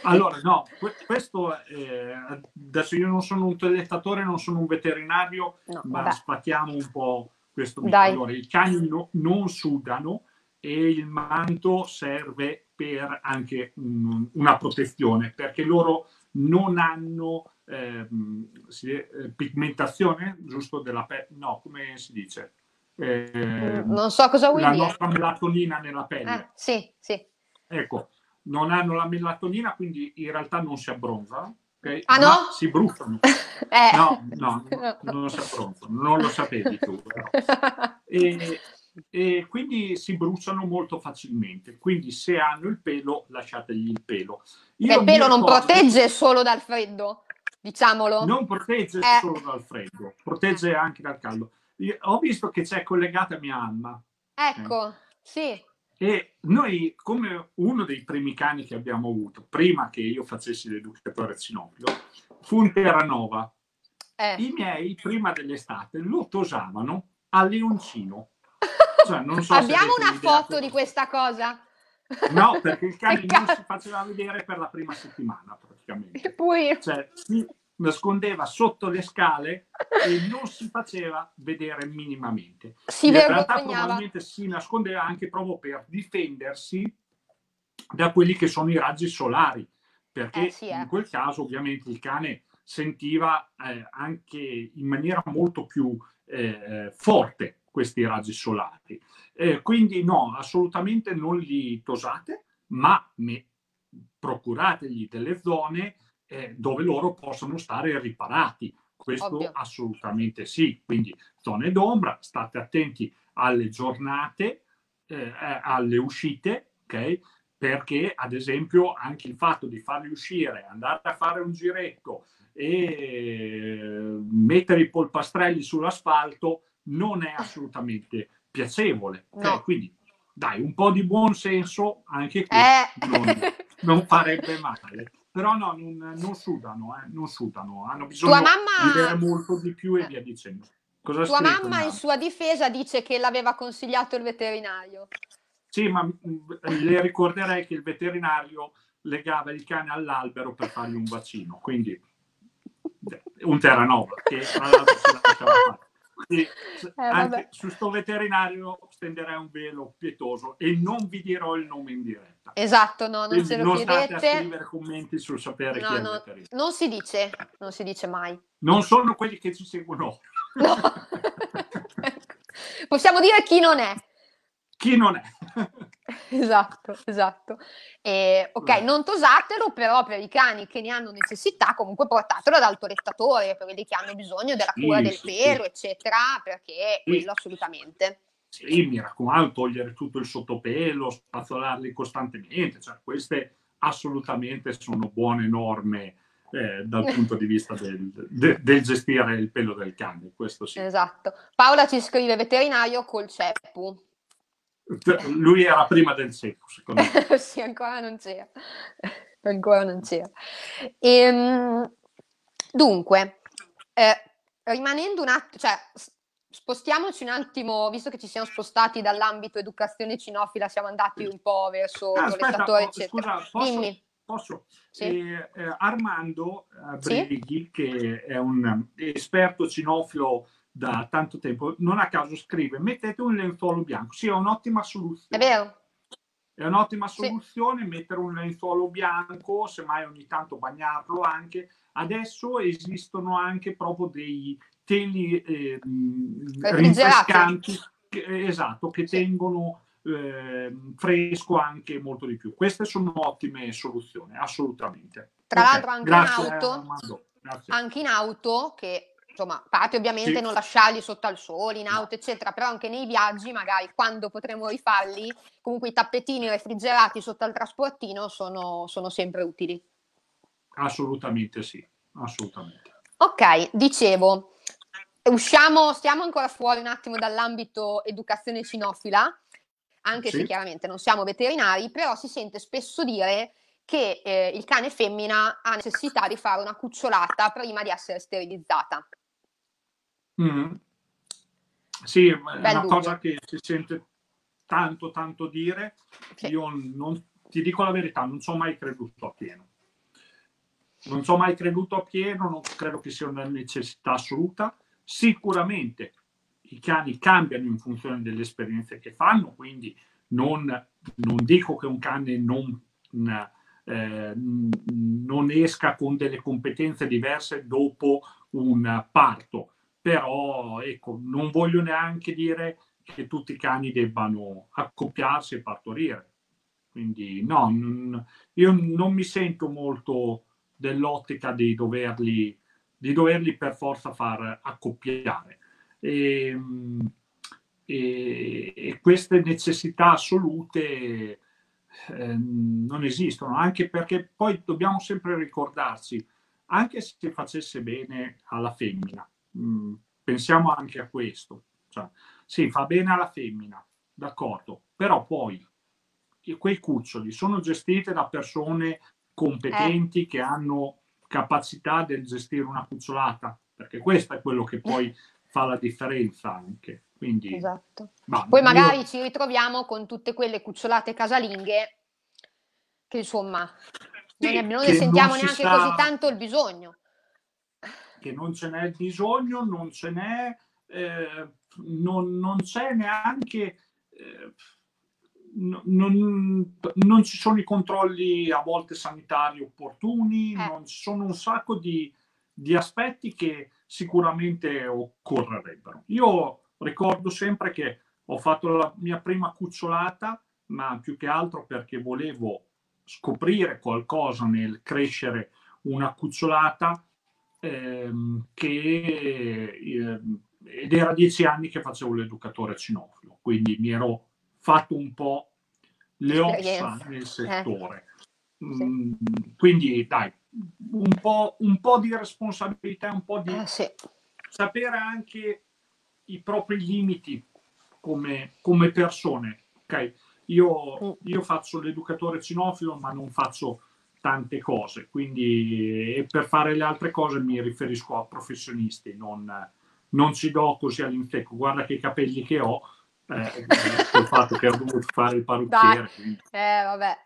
Allora, no, questo eh, adesso io non sono un telettatore, non sono un veterinario, no, ma vabbè. spacchiamo un po' questo allora, I cani no, non sudano e il manto serve per anche un, una protezione perché loro non hanno ehm, eh, pigmentazione, giusto, della pelle, no, come si dice?
Eh, non so cosa vuoi
la
dire.
La nostra melatonina nella pelle.
Ah, sì, sì.
Ecco, non hanno la melatonina, quindi in realtà non si abbronzano. Okay?
Ah no? Ma
si bruciano. eh. No, no, non si abbronzano, non lo sapevi tu. E, e, quindi si bruciano molto facilmente. Quindi se hanno il pelo, lasciategli il pelo.
Io il pelo non protegge solo dal freddo, diciamolo.
Non protegge eh. solo dal freddo, protegge anche dal caldo. Io ho visto che c'è collegata mia mamma.
Ecco, eh. sì.
E noi, come uno dei primi cani che abbiamo avuto, prima che io facessi l'educatore cinofilo, fu un Terranova. Eh. I miei, prima dell'estate, lo tosavano a leoncino.
Cioè, so Abbiamo una foto di questa cosa?
No, perché il cane non si faceva vedere per la prima settimana praticamente.
Poi...
Cioè, si nascondeva sotto le scale e non si faceva vedere minimamente.
Si In realtà
probabilmente si nascondeva anche proprio per difendersi da quelli che sono i raggi solari, perché eh sì, eh. in quel caso ovviamente il cane sentiva eh, anche in maniera molto più eh, forte questi raggi solari. Eh, quindi no, assolutamente non li tosate, ma me, procurategli delle zone eh, dove loro possono stare riparati. Questo Ovvio. assolutamente sì. Quindi zone d'ombra, state attenti alle giornate, eh, alle uscite, ok? Perché ad esempio anche il fatto di farli uscire, andare a fare un giretto e mettere i polpastrelli sull'asfalto non è assolutamente piacevole. Okay? No. Quindi dai, un po' di buon senso anche qui eh. non, non farebbe male però no, non, non sudano, eh, non sudano, hanno bisogno mamma... di bere molto di più e via dicendo.
Cosa Tua mamma in sua difesa dice che l'aveva consigliato il veterinario.
Sì, ma mm, le ricorderei che il veterinario legava il cane all'albero per fargli un vaccino, quindi un Terranova che tra l'altro si lasciava fare. Quindi, eh, anche su sto veterinario stenderei un velo pietoso e non vi dirò il nome in diretta.
Esatto, no, non Quindi se lo
non
chiedete.
State a scrivere commenti sul sapere no, chi no,
Non si dice, non si dice mai.
Non sono quelli che ci seguono.
No. Possiamo dire chi non è.
Chi non è.
esatto, esatto. E, ok, non tosatelo, però per i cani che ne hanno necessità, comunque portatelo ad autorettatore, per quelli che hanno bisogno della cura sì, del sì, pelo, sì. eccetera, perché quello assolutamente.
Sì, mi raccomando, togliere tutto il sottopelo, spazzolarli costantemente, cioè queste assolutamente sono buone norme eh, dal punto di vista del, de, del, gestire il pelo del cane, questo sì.
Esatto. Paola ci scrive veterinario col ceppu.
Lui era prima del secco, secondo me.
sì, ancora non c'era. ancora non c'era. E, ehm, dunque, eh, rimanendo un attimo, cioè, spostiamoci un attimo, visto che ci siamo spostati dall'ambito educazione cinofila, siamo andati un po' verso ah, l'olettatore, eccetera.
Scusa, posso, Dimmi. Posso? Sì. Eh, eh, Armando Brighi, sì? che è un esperto cinofilo da tanto tempo, non a caso scrive mettete un lenzuolo bianco. Sì, è un'ottima soluzione.
È vero.
È un'ottima soluzione sì. mettere un lenzuolo bianco, semmai ogni tanto bagnarlo anche. Adesso esistono anche proprio dei teli eh, rinfrescanti, che, esatto, che sì. tengono eh, fresco anche molto di più. Queste sono ottime soluzioni, assolutamente.
Tra okay. l'altro anche Grazie, in auto, anche in auto, che insomma, a parte ovviamente sì. non lasciarli sotto al sole, in auto, eccetera, però anche nei viaggi, magari quando potremo rifarli, comunque i tappetini refrigerati sotto al trasportino sono, sono sempre utili.
Assolutamente sì, assolutamente.
Ok, dicevo, usciamo, stiamo ancora fuori un attimo dall'ambito educazione cinofila, anche sì. se chiaramente non siamo veterinari, però si sente spesso dire che eh, il cane femmina ha necessità di fare una cucciolata prima di essere sterilizzata.
Mm. Sì, è una dubbio. cosa che si sente tanto, tanto dire. Sì. Io non, ti dico la verità, non ho mai creduto a pieno. Non ho mai creduto a pieno, non credo che sia una necessità assoluta. Sicuramente i cani cambiano in funzione delle esperienze che fanno, quindi non, non dico che un cane non, eh, non esca con delle competenze diverse dopo un parto però ecco, non voglio neanche dire che tutti i cani debbano accoppiarsi e partorire. Quindi no, io non mi sento molto dell'ottica di doverli, di doverli per forza far accoppiare. E, ehm, e, e queste necessità assolute eh, non esistono, anche perché poi dobbiamo sempre ricordarci, anche se facesse bene alla femmina, mh, mm, pensiamo anche a questo, cioè, sì, fa bene alla femmina, d'accordo, però poi quei cuccioli sono gestiti da persone competenti eh. che hanno capacità di gestire una cucciolata, perché questo è quello che poi fa la differenza anche. Quindi,
esatto. Ma Poi magari io... ci ritroviamo con tutte quelle cucciolate casalinghe che insomma sì, non, ne, non ne sentiamo neanche sa... così tanto il bisogno.
Che non ce n'è bisogno, non ce n'è, eh, non, non, c'è neanche... Eh, non, non, ci sono i controlli a volte sanitari opportuni, eh. non ci sono un sacco di, di aspetti che sicuramente occorrerebbero. Io ricordo sempre che ho fatto la mia prima cucciolata, ma più che altro perché volevo scoprire qualcosa nel crescere una cucciolata ehm, che eh, ed era dieci anni che facevo l'educatore cinofilo, quindi mi ero fatto un po' le ossa nel settore. Eh. Mm, quindi dai, un po', un po', di responsabilità, un po' di eh, sì. sapere anche i propri limiti come, come persone. Okay? Io, mm. io, faccio l'educatore cinofilo, ma non faccio tante cose, quindi per fare le altre cose mi riferisco a professionisti, non, non ci do così all'infecco. Guarda che capelli che ho, eh, il fatto che ho dovuto fare il parrucchiere.
Eh, vabbè.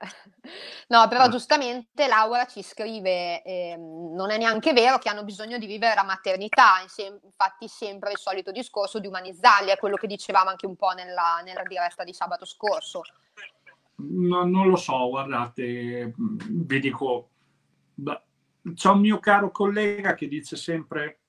No, però ah. giustamente Laura ci scrive, eh, non è neanche vero che hanno bisogno di vivere la maternità, infatti sempre il solito discorso di umanizzarli, è quello che dicevamo anche un po' nella, nella diretta di sabato scorso.
No, non lo so, guardate, vi dico, c'è un mio caro collega che dice sempre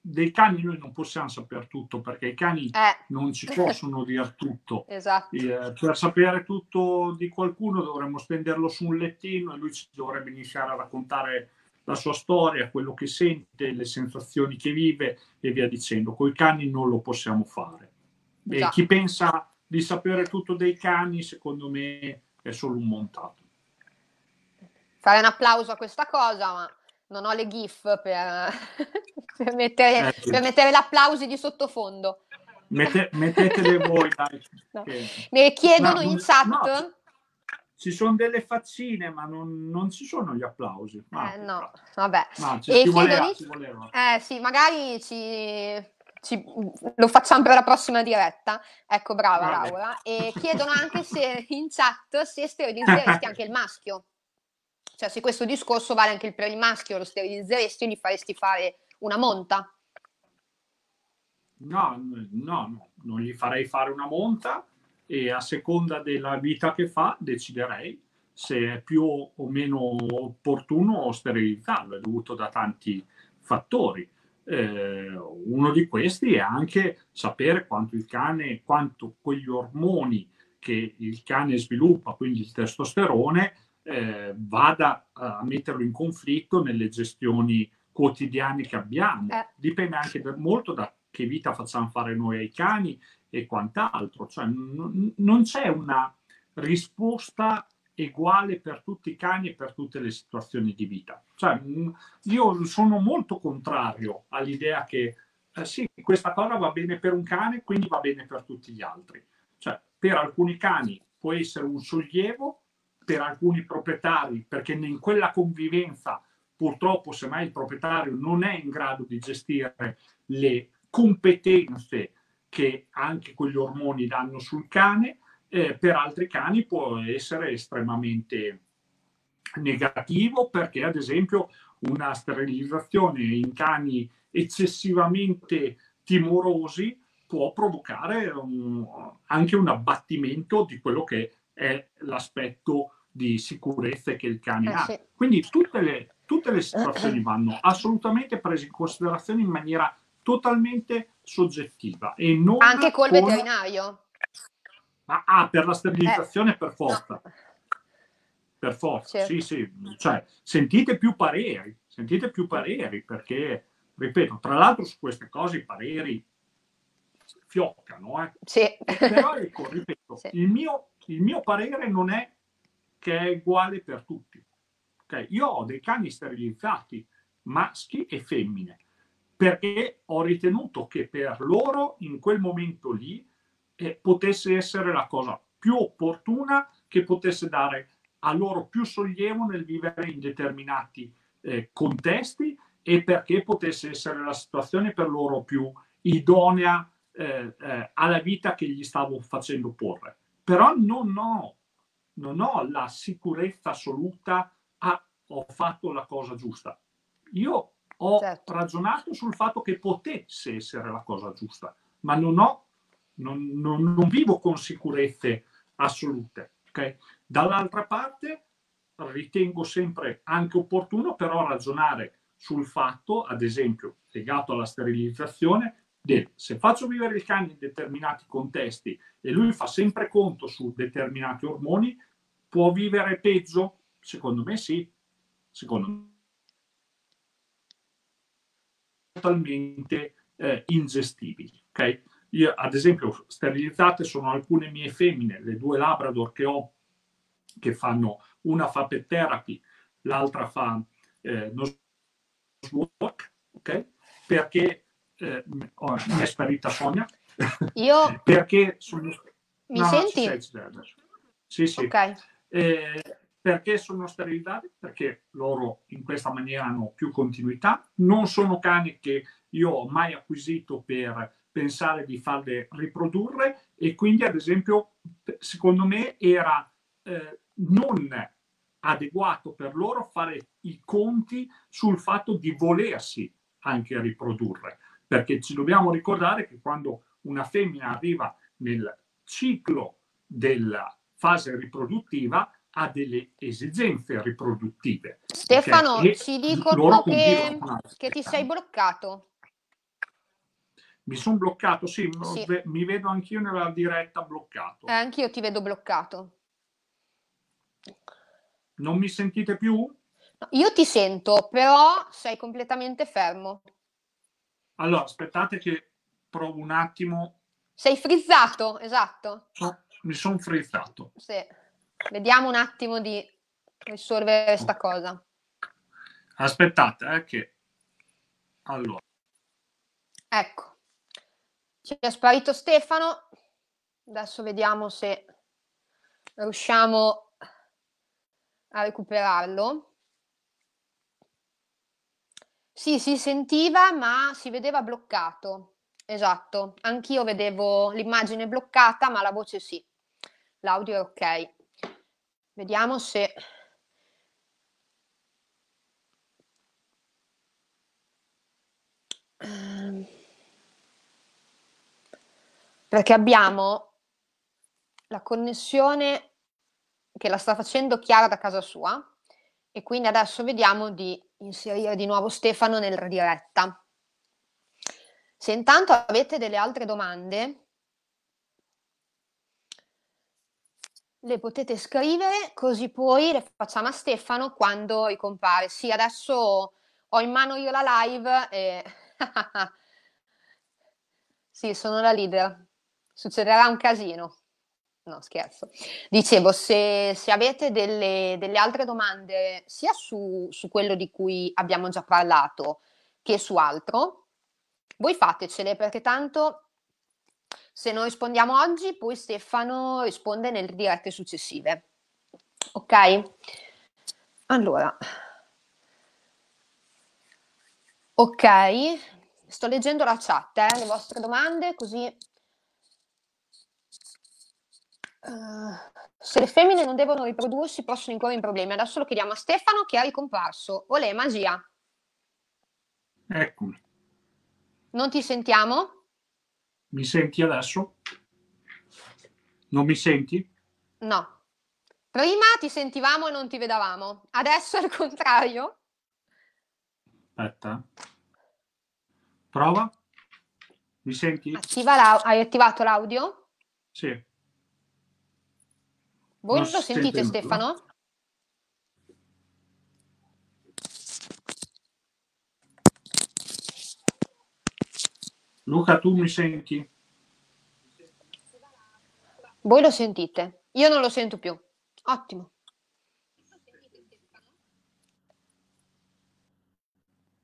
dei cani noi non possiamo sapere tutto perché i cani eh. non ci possono dire tutto.
esatto.
Eh, per sapere tutto di qualcuno dovremmo stenderlo su un lettino e lui ci dovrebbe iniziare a raccontare la sua storia, quello che sente, le sensazioni che vive e via dicendo. Con i cani non lo possiamo fare. E chi pensa di sapere tutto dei cani, secondo me, è solo un montato.
Fare un applauso a questa cosa, ma non ho le GIF per, per, mettere, eh, per mettere l'applauso di sottofondo.
Mette, mettetele voi, dai.
No. Mi chiedono no, in chat. No,
ci sono delle faccine, ma non, non ci sono gli applausi.
Ah, eh, no, vabbè. No, ci, e ci voleva, ci voleva. Eh sì, magari ci, ci, lo facciamo per la prossima diretta. Ecco, brava. Laura. E chiedono anche se in chat se sterilizzeresti anche il maschio. Cioè, se questo discorso vale anche per il maschio, lo sterilizzeresti e gli faresti fare una monta?
No, no, no, non gli farei fare una monta e a seconda della vita che fa deciderei se è più o meno opportuno sterilizzarlo, è dovuto da tanti fattori. Eh, uno di questi è anche sapere quanto il cane, quanto quegli ormoni che il cane sviluppa, quindi il testosterone, eh, vada a metterlo in conflitto nelle gestioni quotidiane che abbiamo. Eh. Dipende anche da, molto da che vita facciamo fare noi ai cani e quant'altro. Cioè, n- non c'è una risposta uguale per tutti i cani e per tutte le situazioni di vita. Cioè, io sono molto contrario all'idea che eh, sì, questa cosa va bene per un cane, quindi va bene per tutti gli altri. Cioè, per alcuni cani può essere un sollievo, per alcuni proprietari, perché in quella convivenza purtroppo semmai il proprietario non è in grado di gestire le competenze che anche quegli ormoni danno sul cane, eh, per altri cani può essere estremamente negativo perché ad esempio una sterilizzazione in cani eccessivamente timorosi può provocare un, anche un abbattimento di quello che è l'aspetto di sicurezza che il cane eh, ha. Sì. Quindi tutte le, tutte le situazioni vanno assolutamente prese in considerazione in maniera totalmente soggettiva. E non
Anche col con... veterinario?
Ah, ah, per la sterilizzazione eh, per forza. No. per forza, certo. sì, sì, cioè sentite più pareri, sentite più pareri perché, ripeto, tra l'altro su queste cose i pareri fioccano, eh.
sì.
però ecco, ripeto, sì. il, mio, il mio parere non è che è uguale per tutti. Okay? Io ho dei cani sterilizzati, maschi e femmine, perché ho ritenuto che per loro in quel momento lì eh, potesse essere la cosa più opportuna che potesse dare a loro più sollievo nel vivere in determinati eh, contesti e perché potesse essere la situazione per loro più idonea eh, eh, alla vita che gli stavo facendo porre. Però non ho, non ho la sicurezza assoluta, ah, ho fatto la cosa giusta. Io ho certo. ragionato sul fatto che potesse essere la cosa giusta, ma non ho, non, non, non vivo con sicurezze assolute. Okay? Dall'altra parte ritengo sempre anche opportuno però ragionare sul fatto, ad esempio, legato alla sterilizzazione, del se faccio vivere il cane in determinati contesti e lui fa sempre conto su determinati ormoni, può vivere peggio? Secondo me sì. Secondo me totalmente eh, ingestibili. Okay? Io, ad esempio, sterilizzate sono alcune mie femmine, le due Labrador che ho, che fanno una fa pet therapy, l'altra fa eh, work, ok? Perché eh, oh, mi è sparita Sonia.
Io?
perché sono...
Mi no, senti?
Sì, sì.
Ok.
Eh, perché sono sterilizzati? Perché loro in questa maniera hanno più continuità. Non sono cani che io ho mai acquisito per pensare di farle riprodurre e quindi ad esempio secondo me era eh, non adeguato per loro fare i conti sul fatto di volersi anche riprodurre perché ci dobbiamo ricordare che quando una femmina arriva nel ciclo della fase riproduttiva ha delle esigenze riproduttive.
Stefano, okay? ci dicono che, che ti sei bloccato.
Mi sono bloccato, sì, sì. mi vedo anch'io nella diretta bloccato.
Eh, anch'io ti vedo bloccato.
Non mi sentite più?
No, io ti sento, però sei completamente fermo.
Allora, aspettate che provo un attimo.
Sei frizzato, esatto.
No, mi sono frizzato.
Sì. Vediamo un attimo di risolvere questa cosa.
Aspettate, eh, che... Allora.
Ecco. Ci è sparito Stefano. Adesso vediamo se riusciamo a recuperarlo. Sì, si sentiva, ma si vedeva bloccato. Esatto, anch'io vedevo l'immagine bloccata, ma la voce sì. L'audio è ok. Vediamo se ehm. Perché abbiamo la connessione che la sta facendo Chiara da casa sua e quindi adesso vediamo di inserire di nuovo Stefano nella diretta. Se intanto avete delle altre domande, le potete scrivere così poi le facciamo a Stefano quando ricompare. Sì, adesso ho in mano io la live e... sì, sono la leader. Succederà un casino. No, scherzo. Dicevo, se, se avete delle, delle, altre domande sia su, su quello di cui abbiamo già parlato che su altro, voi fatecele perché tanto se non rispondiamo oggi, poi Stefano risponde nelle dirette successive. Ok? Allora. Ok, sto leggendo la chat, eh, le vostre domande, così... Uh, se le femmine non devono riprodursi possono incorrere in problemi. Adesso lo chiediamo a Stefano che è ricomparso. Olè, magia.
Eccomi.
Non ti sentiamo?
Mi senti adesso? Non mi senti?
No. Prima ti sentivamo e non ti vedavamo, adesso è il contrario.
Aspetta. Prova. Mi senti?
Attiva Hai attivato l'audio?
Sì.
Voi lo sentite. Stefano?
Luca, tu mi senti?
Voi lo sentite? Io non lo sento più. Ottimo.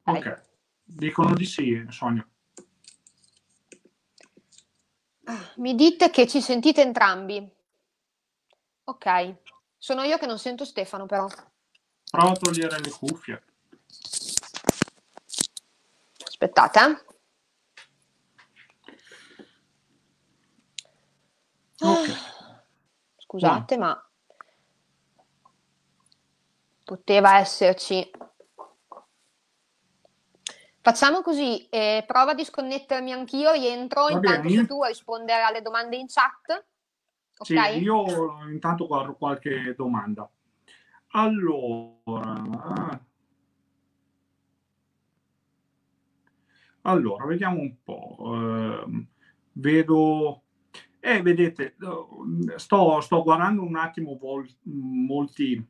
Ok, dicono di sì, Sonia.
Ah, mi dite che ci sentite entrambi. Ok, sono io che non sento Stefano però.
Prova a togliere le cuffie.
Aspettate. Eh. Okay. Scusate, Buono. ma poteva esserci. Facciamo così, eh, prova a disconnettermi anch'io, rientro, Va intanto bene. tu a rispondere alle domande in chat.
Sì, io intanto guardo qualche domanda. Allora, allora vediamo un po'. Eh, vedo e vedete, sto, sto guardando un attimo vol, molti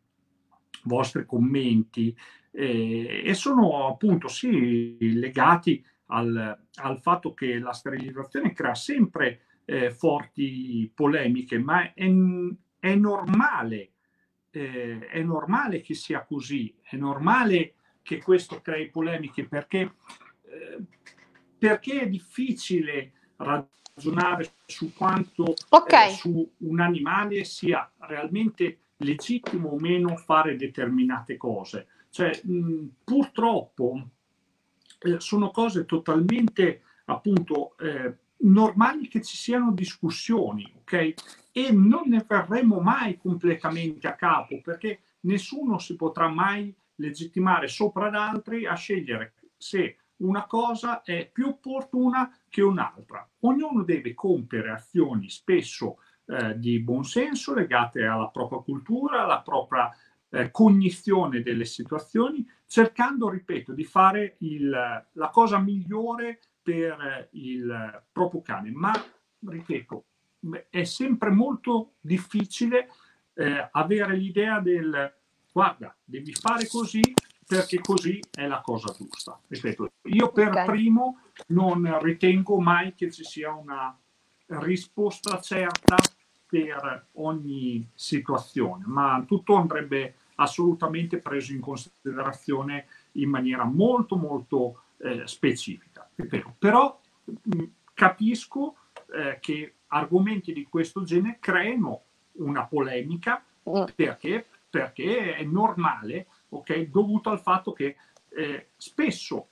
vostri commenti eh, e sono appunto sì legati al, al, fatto che la sterilizzazione crea sempre eh, forti polemiche, ma è, è normale, eh, è normale che sia così, è normale che questo crei polemiche perché, eh, perché è difficile ragionare su quanto okay. eh, su un animale sia realmente legittimo o meno fare determinate cose. Cioè, mh, purtroppo eh, sono cose totalmente appunto eh, normali che ci siano discussioni, ok? E non ne verremo mai completamente a capo perché nessuno si potrà mai legittimare sopra ad altri a scegliere se una cosa è più opportuna che un'altra. Ognuno deve compiere azioni spesso eh, di buonsenso legate alla propria cultura, alla propria eh, cognizione delle situazioni, cercando, ripeto, di fare il, la cosa migliore per il proprio cane. Ma, ripeto, è sempre molto difficile eh, avere l'idea del guarda, devi fare così perché così è la cosa giusta. Ripeto, io per okay. primo non ritengo mai che ci sia una risposta certa per ogni situazione, ma tutto andrebbe assolutamente preso in considerazione in maniera molto molto eh, specifica. Ripeto, però mh, capisco eh, che argomenti di questo genere creino una polemica mm. perché, perché è normale okay, dovuto al fatto che eh, spesso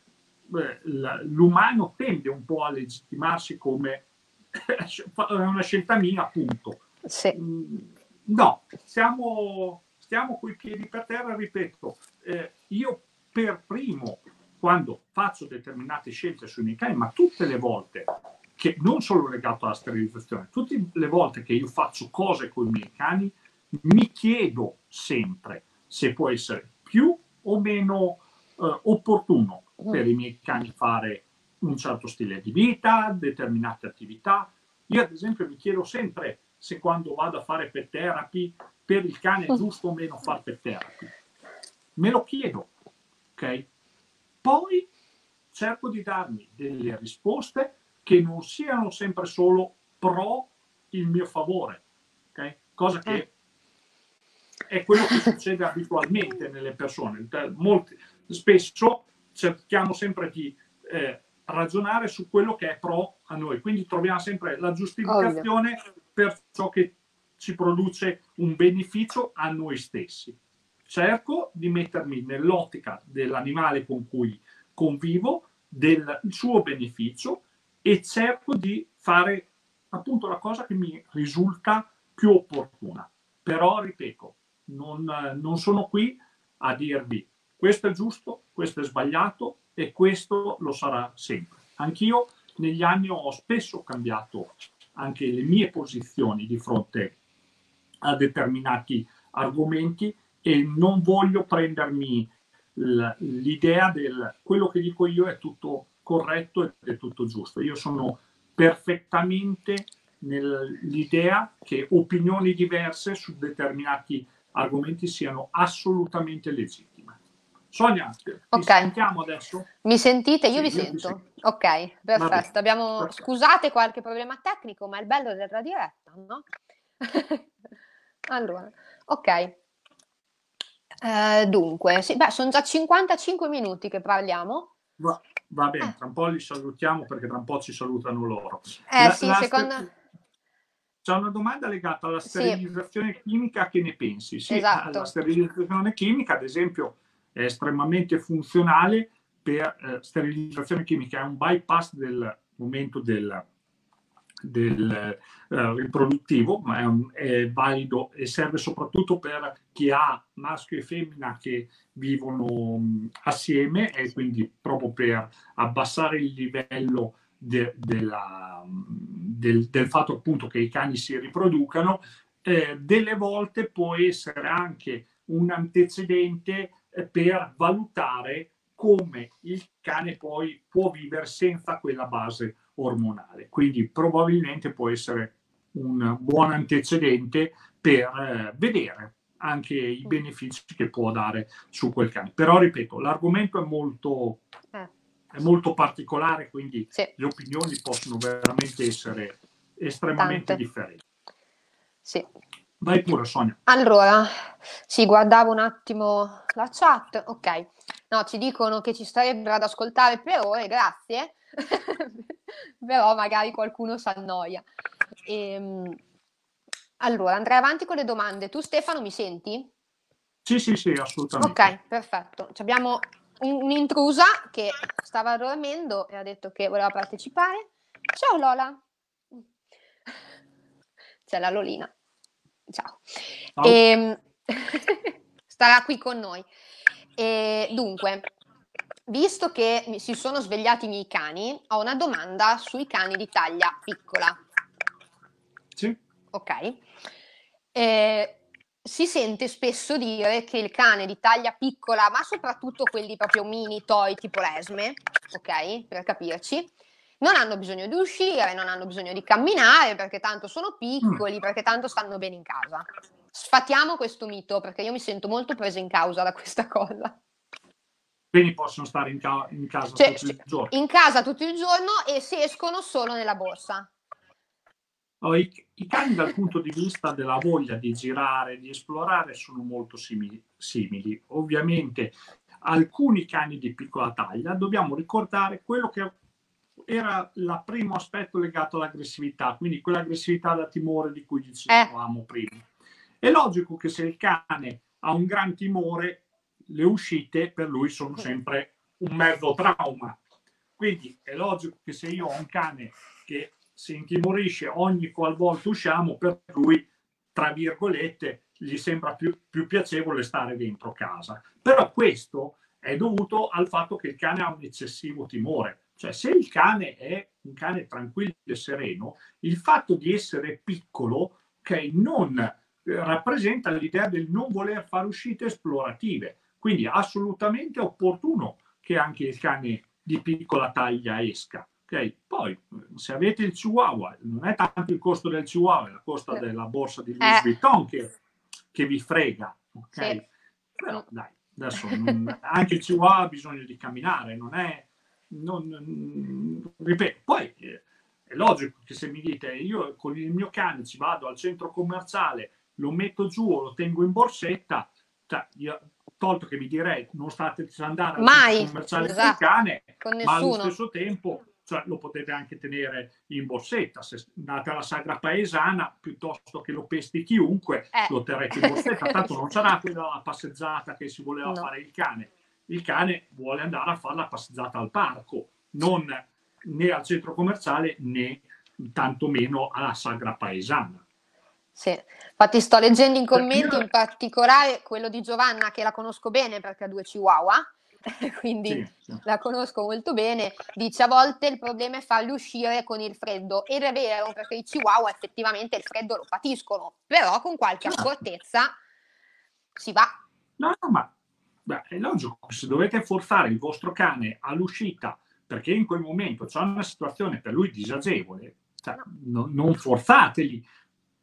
eh, l'umano tende un po' a legittimarsi come è una scelta mia, appunto.
Sì. Mm,
no, stiamo, stiamo coi piedi per terra, ripeto, eh, io per primo, quando faccio determinate scelte sui miei cani, ma tutte le volte che non solo legato alla sterilizzazione, tutte le volte che io faccio cose con i miei cani, mi chiedo sempre se può essere più o meno eh, opportuno mm. per i miei cani fare un certo stile di vita, determinate attività. Io ad esempio mi chiedo sempre se quando vado a fare pet therapy per il cane è giusto o meno fare pet therapy. Me lo chiedo, ok? Poi cerco di darmi delle risposte che non siano sempre solo pro il mio favore, ok? Cosa che eh è quello che succede abitualmente nelle persone. Molti, spesso cerchiamo sempre di eh, ragionare su quello che è pro a noi, quindi troviamo sempre la giustificazione Ovvio. per ciò che ci produce un beneficio a noi stessi. Cerco di mettermi nell'ottica dell'animale con cui convivo, del suo beneficio e cerco di fare appunto la cosa che mi risulta più opportuna. Però, ripeto, non, non sono qui a dirvi questo è giusto, questo è sbagliato e questo lo sarà sempre. Anch'io negli anni ho spesso cambiato anche le mie posizioni di fronte a determinati argomenti e non voglio prendermi l'idea del quello che dico io è tutto corretto ed è tutto giusto. Io sono perfettamente nell'idea che opinioni diverse su determinati argomenti siano assolutamente legittime. Sonia,
ok.
sentiamo adesso?
Mi sentite? Io sì, vi io sento. Sento. Ok, perfetto. Abbiamo... Perfetto. Scusate qualche problema tecnico, ma è il bello della diretta, no? allora, ok. Eh, dunque, sì, beh, sono già 55 minuti che parliamo.
Va, va bene, eh. tra un po' li salutiamo perché tra un po' ci salutano loro.
Eh la, sì, la secondo... St-
c'è una domanda legata alla sterilizzazione sì. chimica, che ne pensi? Sì,
esatto.
la sterilizzazione chimica, ad esempio, è estremamente funzionale per eh, sterilizzazione chimica, è un bypass del momento del, del uh, riproduttivo, ma è, un, è, valido e serve soprattutto per chi ha maschio e femmina che vivono um, assieme e quindi proprio per abbassare il livello de, della, del, del, fatto appunto che i cani si riproducano, eh, delle volte può essere anche un antecedente eh, per valutare come il cane poi può vivere senza quella base ormonale. Quindi probabilmente può essere un buon antecedente per eh, vedere anche i benefici che può dare su quel cane. Però ripeto, l'argomento è molto, eh. è molto particolare, quindi sì. le opinioni possono veramente essere estremamente Tante. differenti.
Sì.
Vai pure, Sonia.
Allora, sì, guardavo un attimo la chat. Ok, no, ci dicono che ci starebbero ad ascoltare per ore, grazie. Però magari qualcuno si annoia. Ehm, allora, andrei avanti con le domande. Tu, Stefano, mi senti?
Sì, sì, sì, assolutamente.
Ok, perfetto. Abbiamo un'intrusa che stava dormendo e ha detto che voleva partecipare. Ciao Lola. C'è la Lolina. Ciao. Ciao. E, ehm, starà qui con noi. E, dunque, visto che si sono svegliati i miei cani, ho una domanda sui cani di taglia piccola.
Sì.
Ok. Eh, si sente spesso dire che il cane di taglia piccola, ma soprattutto quelli proprio mini toy tipo l'esme, ok, per capirci, non hanno bisogno di uscire, non hanno bisogno di camminare perché tanto sono piccoli, mm. perché tanto stanno bene in casa. Sfatiamo questo mito perché io mi sento molto presa in causa da questa cosa.
Quindi possono stare in, ca- in casa cioè, tutto il giorno.
In casa tutto il giorno e se escono solo nella borsa.
Oh, i, i, cani dal punto di vista della voglia di girare, di esplorare, sono molto simili. simili. Ovviamente alcuni cani di piccola taglia dobbiamo ricordare quello che era il primo aspetto legato all'aggressività, quindi quell'aggressività da timore di cui dicevamo eh. prima. È logico che se il cane ha un gran timore, le uscite per lui sono sempre un mezzo trauma. Quindi è logico che se io ho un cane che si intimorisce ogni qualvolta usciamo, per lui, tra virgolette, gli sembra più, più piacevole stare dentro casa. Però questo è dovuto al fatto che il cane ha un eccessivo timore cioè, se il cane è un cane tranquillo e sereno, il fatto di essere piccolo, ok, non eh, rappresenta l'idea del non voler fare uscite esplorative. Quindi assolutamente opportuno che anche il cane di piccola taglia esca. Okay? Poi, se avete il Chihuahua, non è tanto il costo del Chihuahua, è la costa della borsa di Louis eh. Vuitton che, che, vi frega. Okay? Sì. Però dai, adesso non, anche il Chihuahua ha bisogno di camminare, non è non, ripeto, poi eh, è logico che se mi dite io con il mio cane ci vado al centro commerciale, lo metto giù o lo tengo in borsetta, cioè, io, tolto che mi direi non state andare al
Mai,
commerciale esatto, con il cane, ma allo stesso tempo cioè, lo potete anche tenere in borsetta. Se andate alla sagra paesana, piuttosto che lo pesti chiunque, eh. lo terrete in borsetta. Tanto non sarà quella la passeggiata che si voleva no. fare il cane il cane vuole andare a fare la passeggiata al parco, non né al centro commerciale né tantomeno alla sagra paesana.
Sì, infatti sto leggendo in commenti in particolare quello di Giovanna che la conosco bene perché ha due chihuahua, quindi sì, la conosco molto bene, dice a volte il problema è farli uscire con il freddo ed è vero perché i chihuahua effettivamente il freddo lo patiscono, però con qualche accortezza si va.
No, ma Beh, è logico, se dovete forzare il vostro cane all'uscita perché in quel momento c'è una situazione per lui disagevole, cioè, no, non forzateli.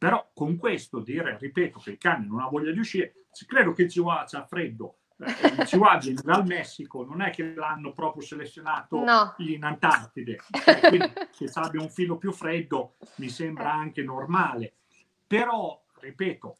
Però con questo dire, ripeto, che il cane non ha voglia di uscire, credo che il chihuahua c'ha freddo eh, ci guardi dal Messico, non è che l'hanno proprio selezionato no. in Antartide, quindi se abbia un filo più freddo mi sembra anche normale. Però, ripeto,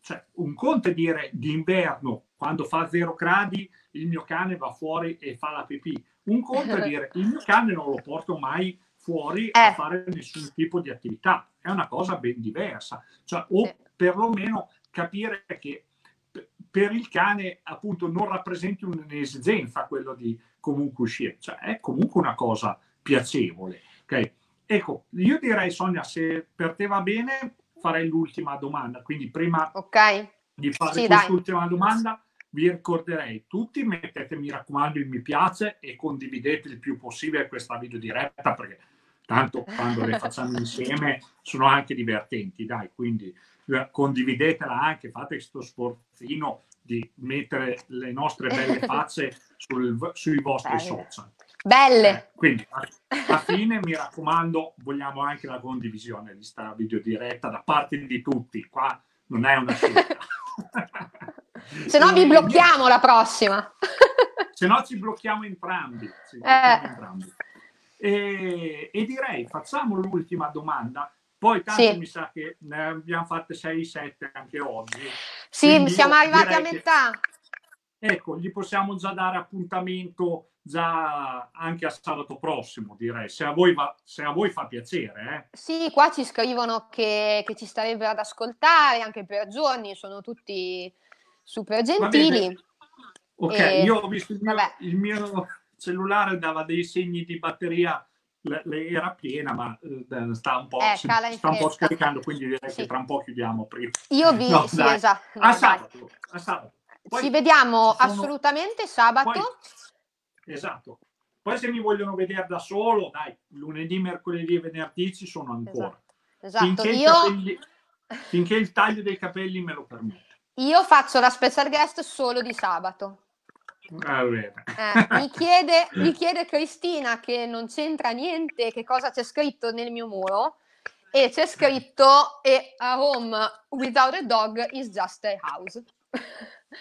cioè, un conto è dire d'inverno, quando fa zero gradi, il mio cane va fuori e fa la pipì. Un conto è dire il mio cane non lo porto mai fuori eh. a fare nessun tipo di attività. È una cosa ben diversa. Cioè, o sì. perlomeno capire che per il cane appunto non rappresenti un'esigenza quello di comunque uscire. Cioè, è comunque una cosa piacevole. Okay? Ecco, io direi Sonia, se per te va bene, farei l'ultima domanda. Quindi prima
okay.
di fare sì, quest'ultima dai. domanda, vi ricorderei tutti, mettete mi raccomando il mi piace e condividete il più possibile questa video diretta perché tanto quando le facciamo insieme sono anche divertenti, dai, quindi eh, condividetela anche, fate questo sforzino di mettere le nostre belle facce sul, sui vostri Belle. social.
Belle! Eh,
quindi alla fine mi raccomando, vogliamo anche la condivisione di questa video diretta da parte di tutti, qua non è una scelta.
Se no vi blocchiamo la prossima.
Se no ci blocchiamo entrambi. Ci blocchiamo eh. entrambi. E, e, direi, facciamo l'ultima domanda. Poi tanto sì. mi sa che ne abbiamo fatte 6-7 anche oggi.
Sì, Quindi siamo arrivati a metà.
Che, ecco, gli possiamo già dare appuntamento già anche a sabato prossimo, direi, se a voi, va, se a voi fa piacere. Eh.
Sì, qua ci scrivono che, che ci starebbero ad ascoltare anche per giorni, sono tutti super gentili.
Ok, e... io ho visto il mio, il mio, cellulare dava dei segni di batteria, era piena, ma eh, sta, un po', eh, si, sta un po' scaricando, quindi direi sì. che tra un po' chiudiamo prima.
Io vi... No, sì, esatto.
A, sabato, a sabato.
Poi, ci vediamo sono... assolutamente sabato. Poi,
esatto. Poi se mi vogliono vedere da solo, dai, lunedì, mercoledì e venerdì ci sono ancora.
Esatto. Finché, Io...
capelli, finché il taglio dei capelli me lo permette.
Io faccio la special guest solo di sabato. Eh, mi, chiede, mi chiede Cristina che non c'entra niente che cosa c'è scritto nel mio muro e c'è scritto a home without a dog is just a house.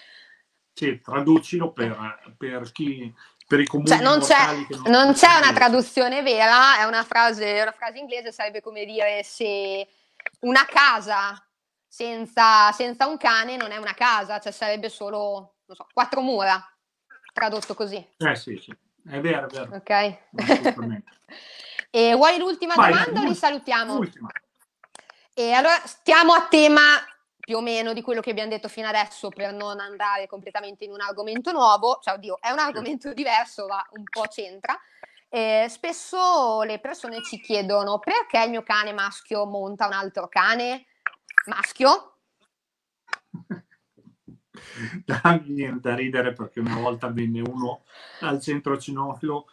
Sì, traducilo per, per chi per i comuni
cioè, non, c'è, non, non c'è una traduzione vera, è una frase, una frase inglese, sarebbe come dire se una casa senza, senza, un cane non è una casa, cioè sarebbe solo, non so, quattro mura, tradotto così.
Eh sì, sì, è vero, è vero.
Ok. e vuoi l'ultima Vai, domanda o li salutiamo?
L'ultima.
E allora stiamo a tema più o meno di quello che abbiamo detto fino adesso per non andare completamente in un argomento nuovo, cioè oddio, è un argomento diverso, ma un po' c'entra. Eh, spesso le persone ci chiedono perché il mio cane maschio monta un altro cane maschio.
Viene da ridere perché una volta venne uno al centro cinofilo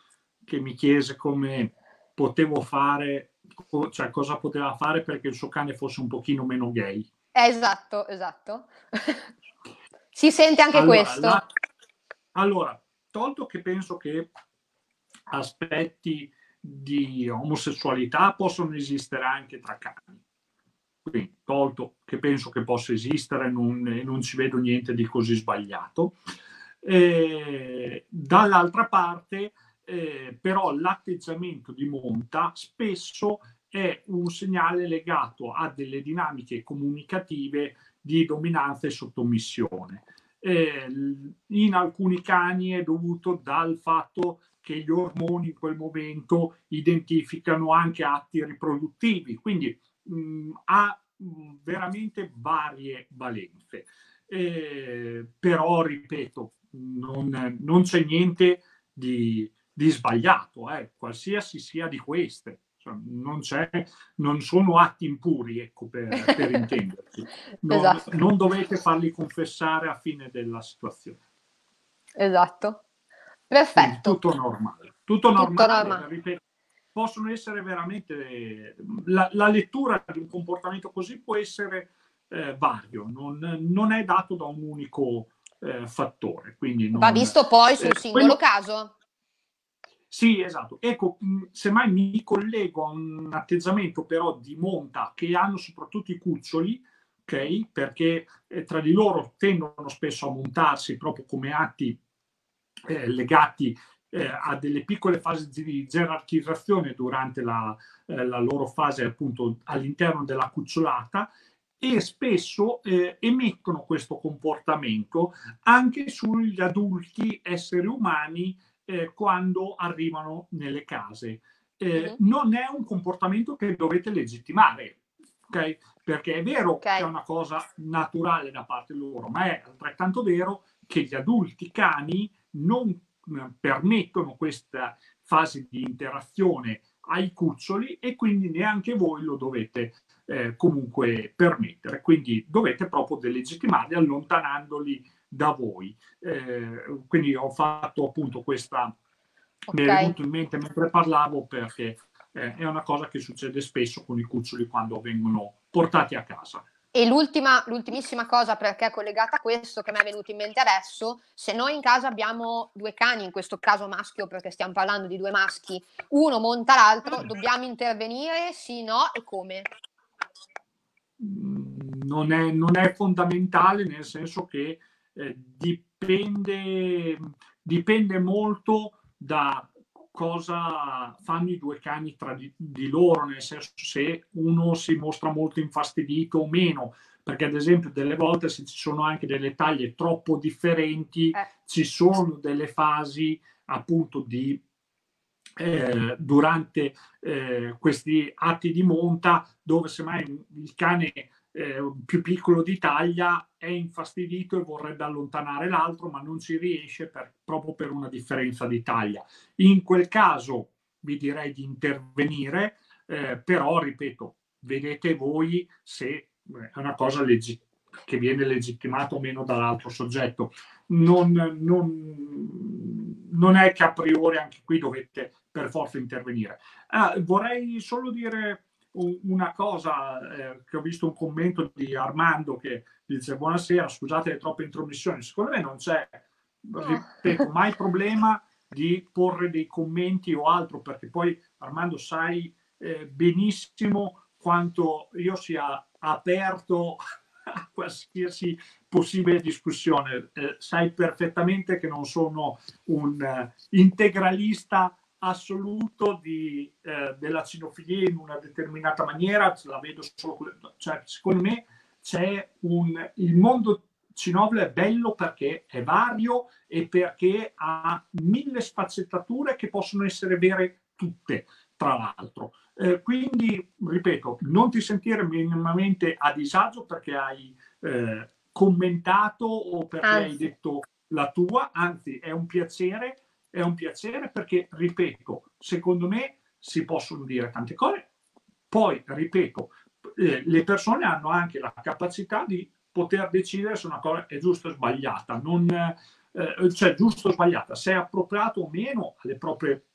che mi chiese come potevo fare, cioè cosa poteva fare perché il suo cane fosse un pochino meno gay.
Esatto, esatto. si sente anche
allora,
questo.
La... Allora, tolto che penso che aspetti di omosessualità possono esistere anche tra cani quindi, tolto che penso che possa esistere, non, non ci vedo niente di così sbagliato. Eh, dall'altra parte, eh, però, l'atteggiamento di monta spesso è un segnale legato a delle dinamiche comunicative di dominanza e sottomissione. Eh, in alcuni cani è dovuto dal fatto che gli ormoni in quel momento identificano anche atti riproduttivi, quindi mh, mm, ha mm, veramente varie valenze. Eh, però, ripeto, non, non c'è niente di, di sbagliato, eh, qualsiasi sia di queste. Cioè, non, non, sono atti impuri, ecco, per, per intenderci. Non, esatto. non dovete farli confessare a fine della situazione.
Esatto. Perfetto. Quindi
tutto normale. Tutto normale, tutto normale. Ripeto, possono essere veramente... La, la, lettura di un comportamento così può essere eh, vario, non, non, è dato da un unico eh, fattore. Quindi non,
Va visto poi sul eh, singolo quello... caso.
Sì, esatto. Ecco, semmai mi collego a un atteggiamento però di monta che hanno soprattutto i cuccioli, ok? Perché eh, tra di loro tendono spesso a montarsi proprio come atti eh, legati eh, a delle piccole fasi di gerarchizzazione durante la, eh, la loro fase appunto all'interno della cucciolata e spesso eh, emettono questo comportamento anche sugli adulti esseri umani eh, quando arrivano nelle case. Mm-hmm. Non è un comportamento che dovete legittimare, okay? perché è vero okay. che è una cosa naturale da parte loro, ma è altrettanto vero che gli adulti cani non permettono questa fase di interazione ai cuccioli e quindi neanche voi lo dovete eh, comunque permettere. Quindi dovete proprio delegittimarli allontanandoli da voi. Eh, quindi ho fatto appunto questa, okay. mi è venuto in mente mentre parlavo perché eh, è una cosa che succede spesso con i cuccioli quando vengono portati a casa.
E l'ultima, l'ultimissima cosa perché è collegata a questo che mi è venuto in mente adesso, se noi in casa abbiamo due cani, in questo caso maschio perché stiamo parlando di due maschi, uno monta l'altro, dobbiamo intervenire, sì, no e come?
Non è, non è fondamentale nel senso che eh, dipende, dipende molto da cosa fanno i due cani tra di, di, loro, nel senso se uno si mostra molto infastidito o meno, perché ad esempio delle volte se ci sono anche delle taglie troppo differenti, eh. ci sono delle fasi appunto di eh, durante eh, questi atti di monta dove semmai il cane eh, più piccolo di taglia è infastidito e vorrebbe allontanare l'altro, ma non ci riesce per, proprio per una differenza di taglia. In quel caso vi direi di intervenire, eh, però ripeto, vedete voi se eh, è una cosa legittima che viene legittimata o meno dall'altro soggetto. Non, non, non, è che a priori anche qui dovete per forza intervenire. Ah, vorrei solo dire una cosa eh, che ho visto un commento di Armando che dice buonasera, scusate le troppe intromissioni, secondo me non c'è, ripeto, mai problema di porre dei commenti o altro perché poi Armando sai eh, benissimo quanto io sia aperto a qualsiasi possibile discussione. Eh, sai perfettamente che non sono un uh, integralista assoluto di, eh, della cinofilia in una determinata maniera, la vedo solo, cioè, secondo me c'è un, il mondo cinofilo è bello perché è vario e perché ha mille sfaccettature che possono essere vere tutte, tra l'altro. Eh, quindi, ripeto, non ti sentire minimamente a disagio perché hai eh, commentato o perché anzi. hai detto la tua, anzi è un piacere è un piacere perché, ripeto, secondo me si possono dire tante cose, poi, ripeto, eh, le persone hanno anche la capacità di poter decidere se una cosa è giusta o sbagliata, non, eh, cioè giusta o sbagliata, se è appropriato o meno alle proprie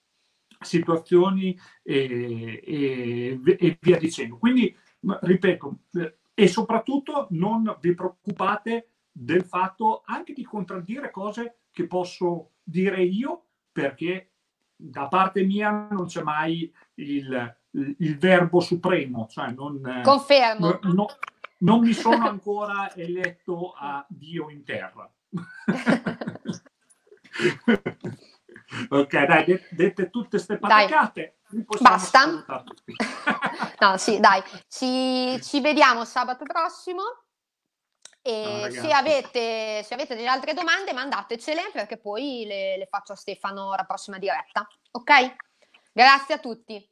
situazioni e, e, e via dicendo. Quindi, ripeto, eh, e soprattutto non vi preoccupate del fatto anche di contraddire cose che posso dire io perché da parte mia non c'è mai il, il verbo supremo. Cioè non,
Confermo.
No, no, non mi sono ancora eletto a Dio in terra. ok, dai, dette tutte queste patacate.
Basta. no, sì, dai, ci, ci vediamo sabato prossimo. E se, avete, se, avete, delle altre domande, mandatecele perché poi le, le, faccio a Stefano la prossima diretta. Ok? Grazie a tutti.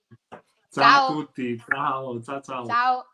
Ciao, ciao. a tutti. Ciao, ciao, ciao.
Ciao.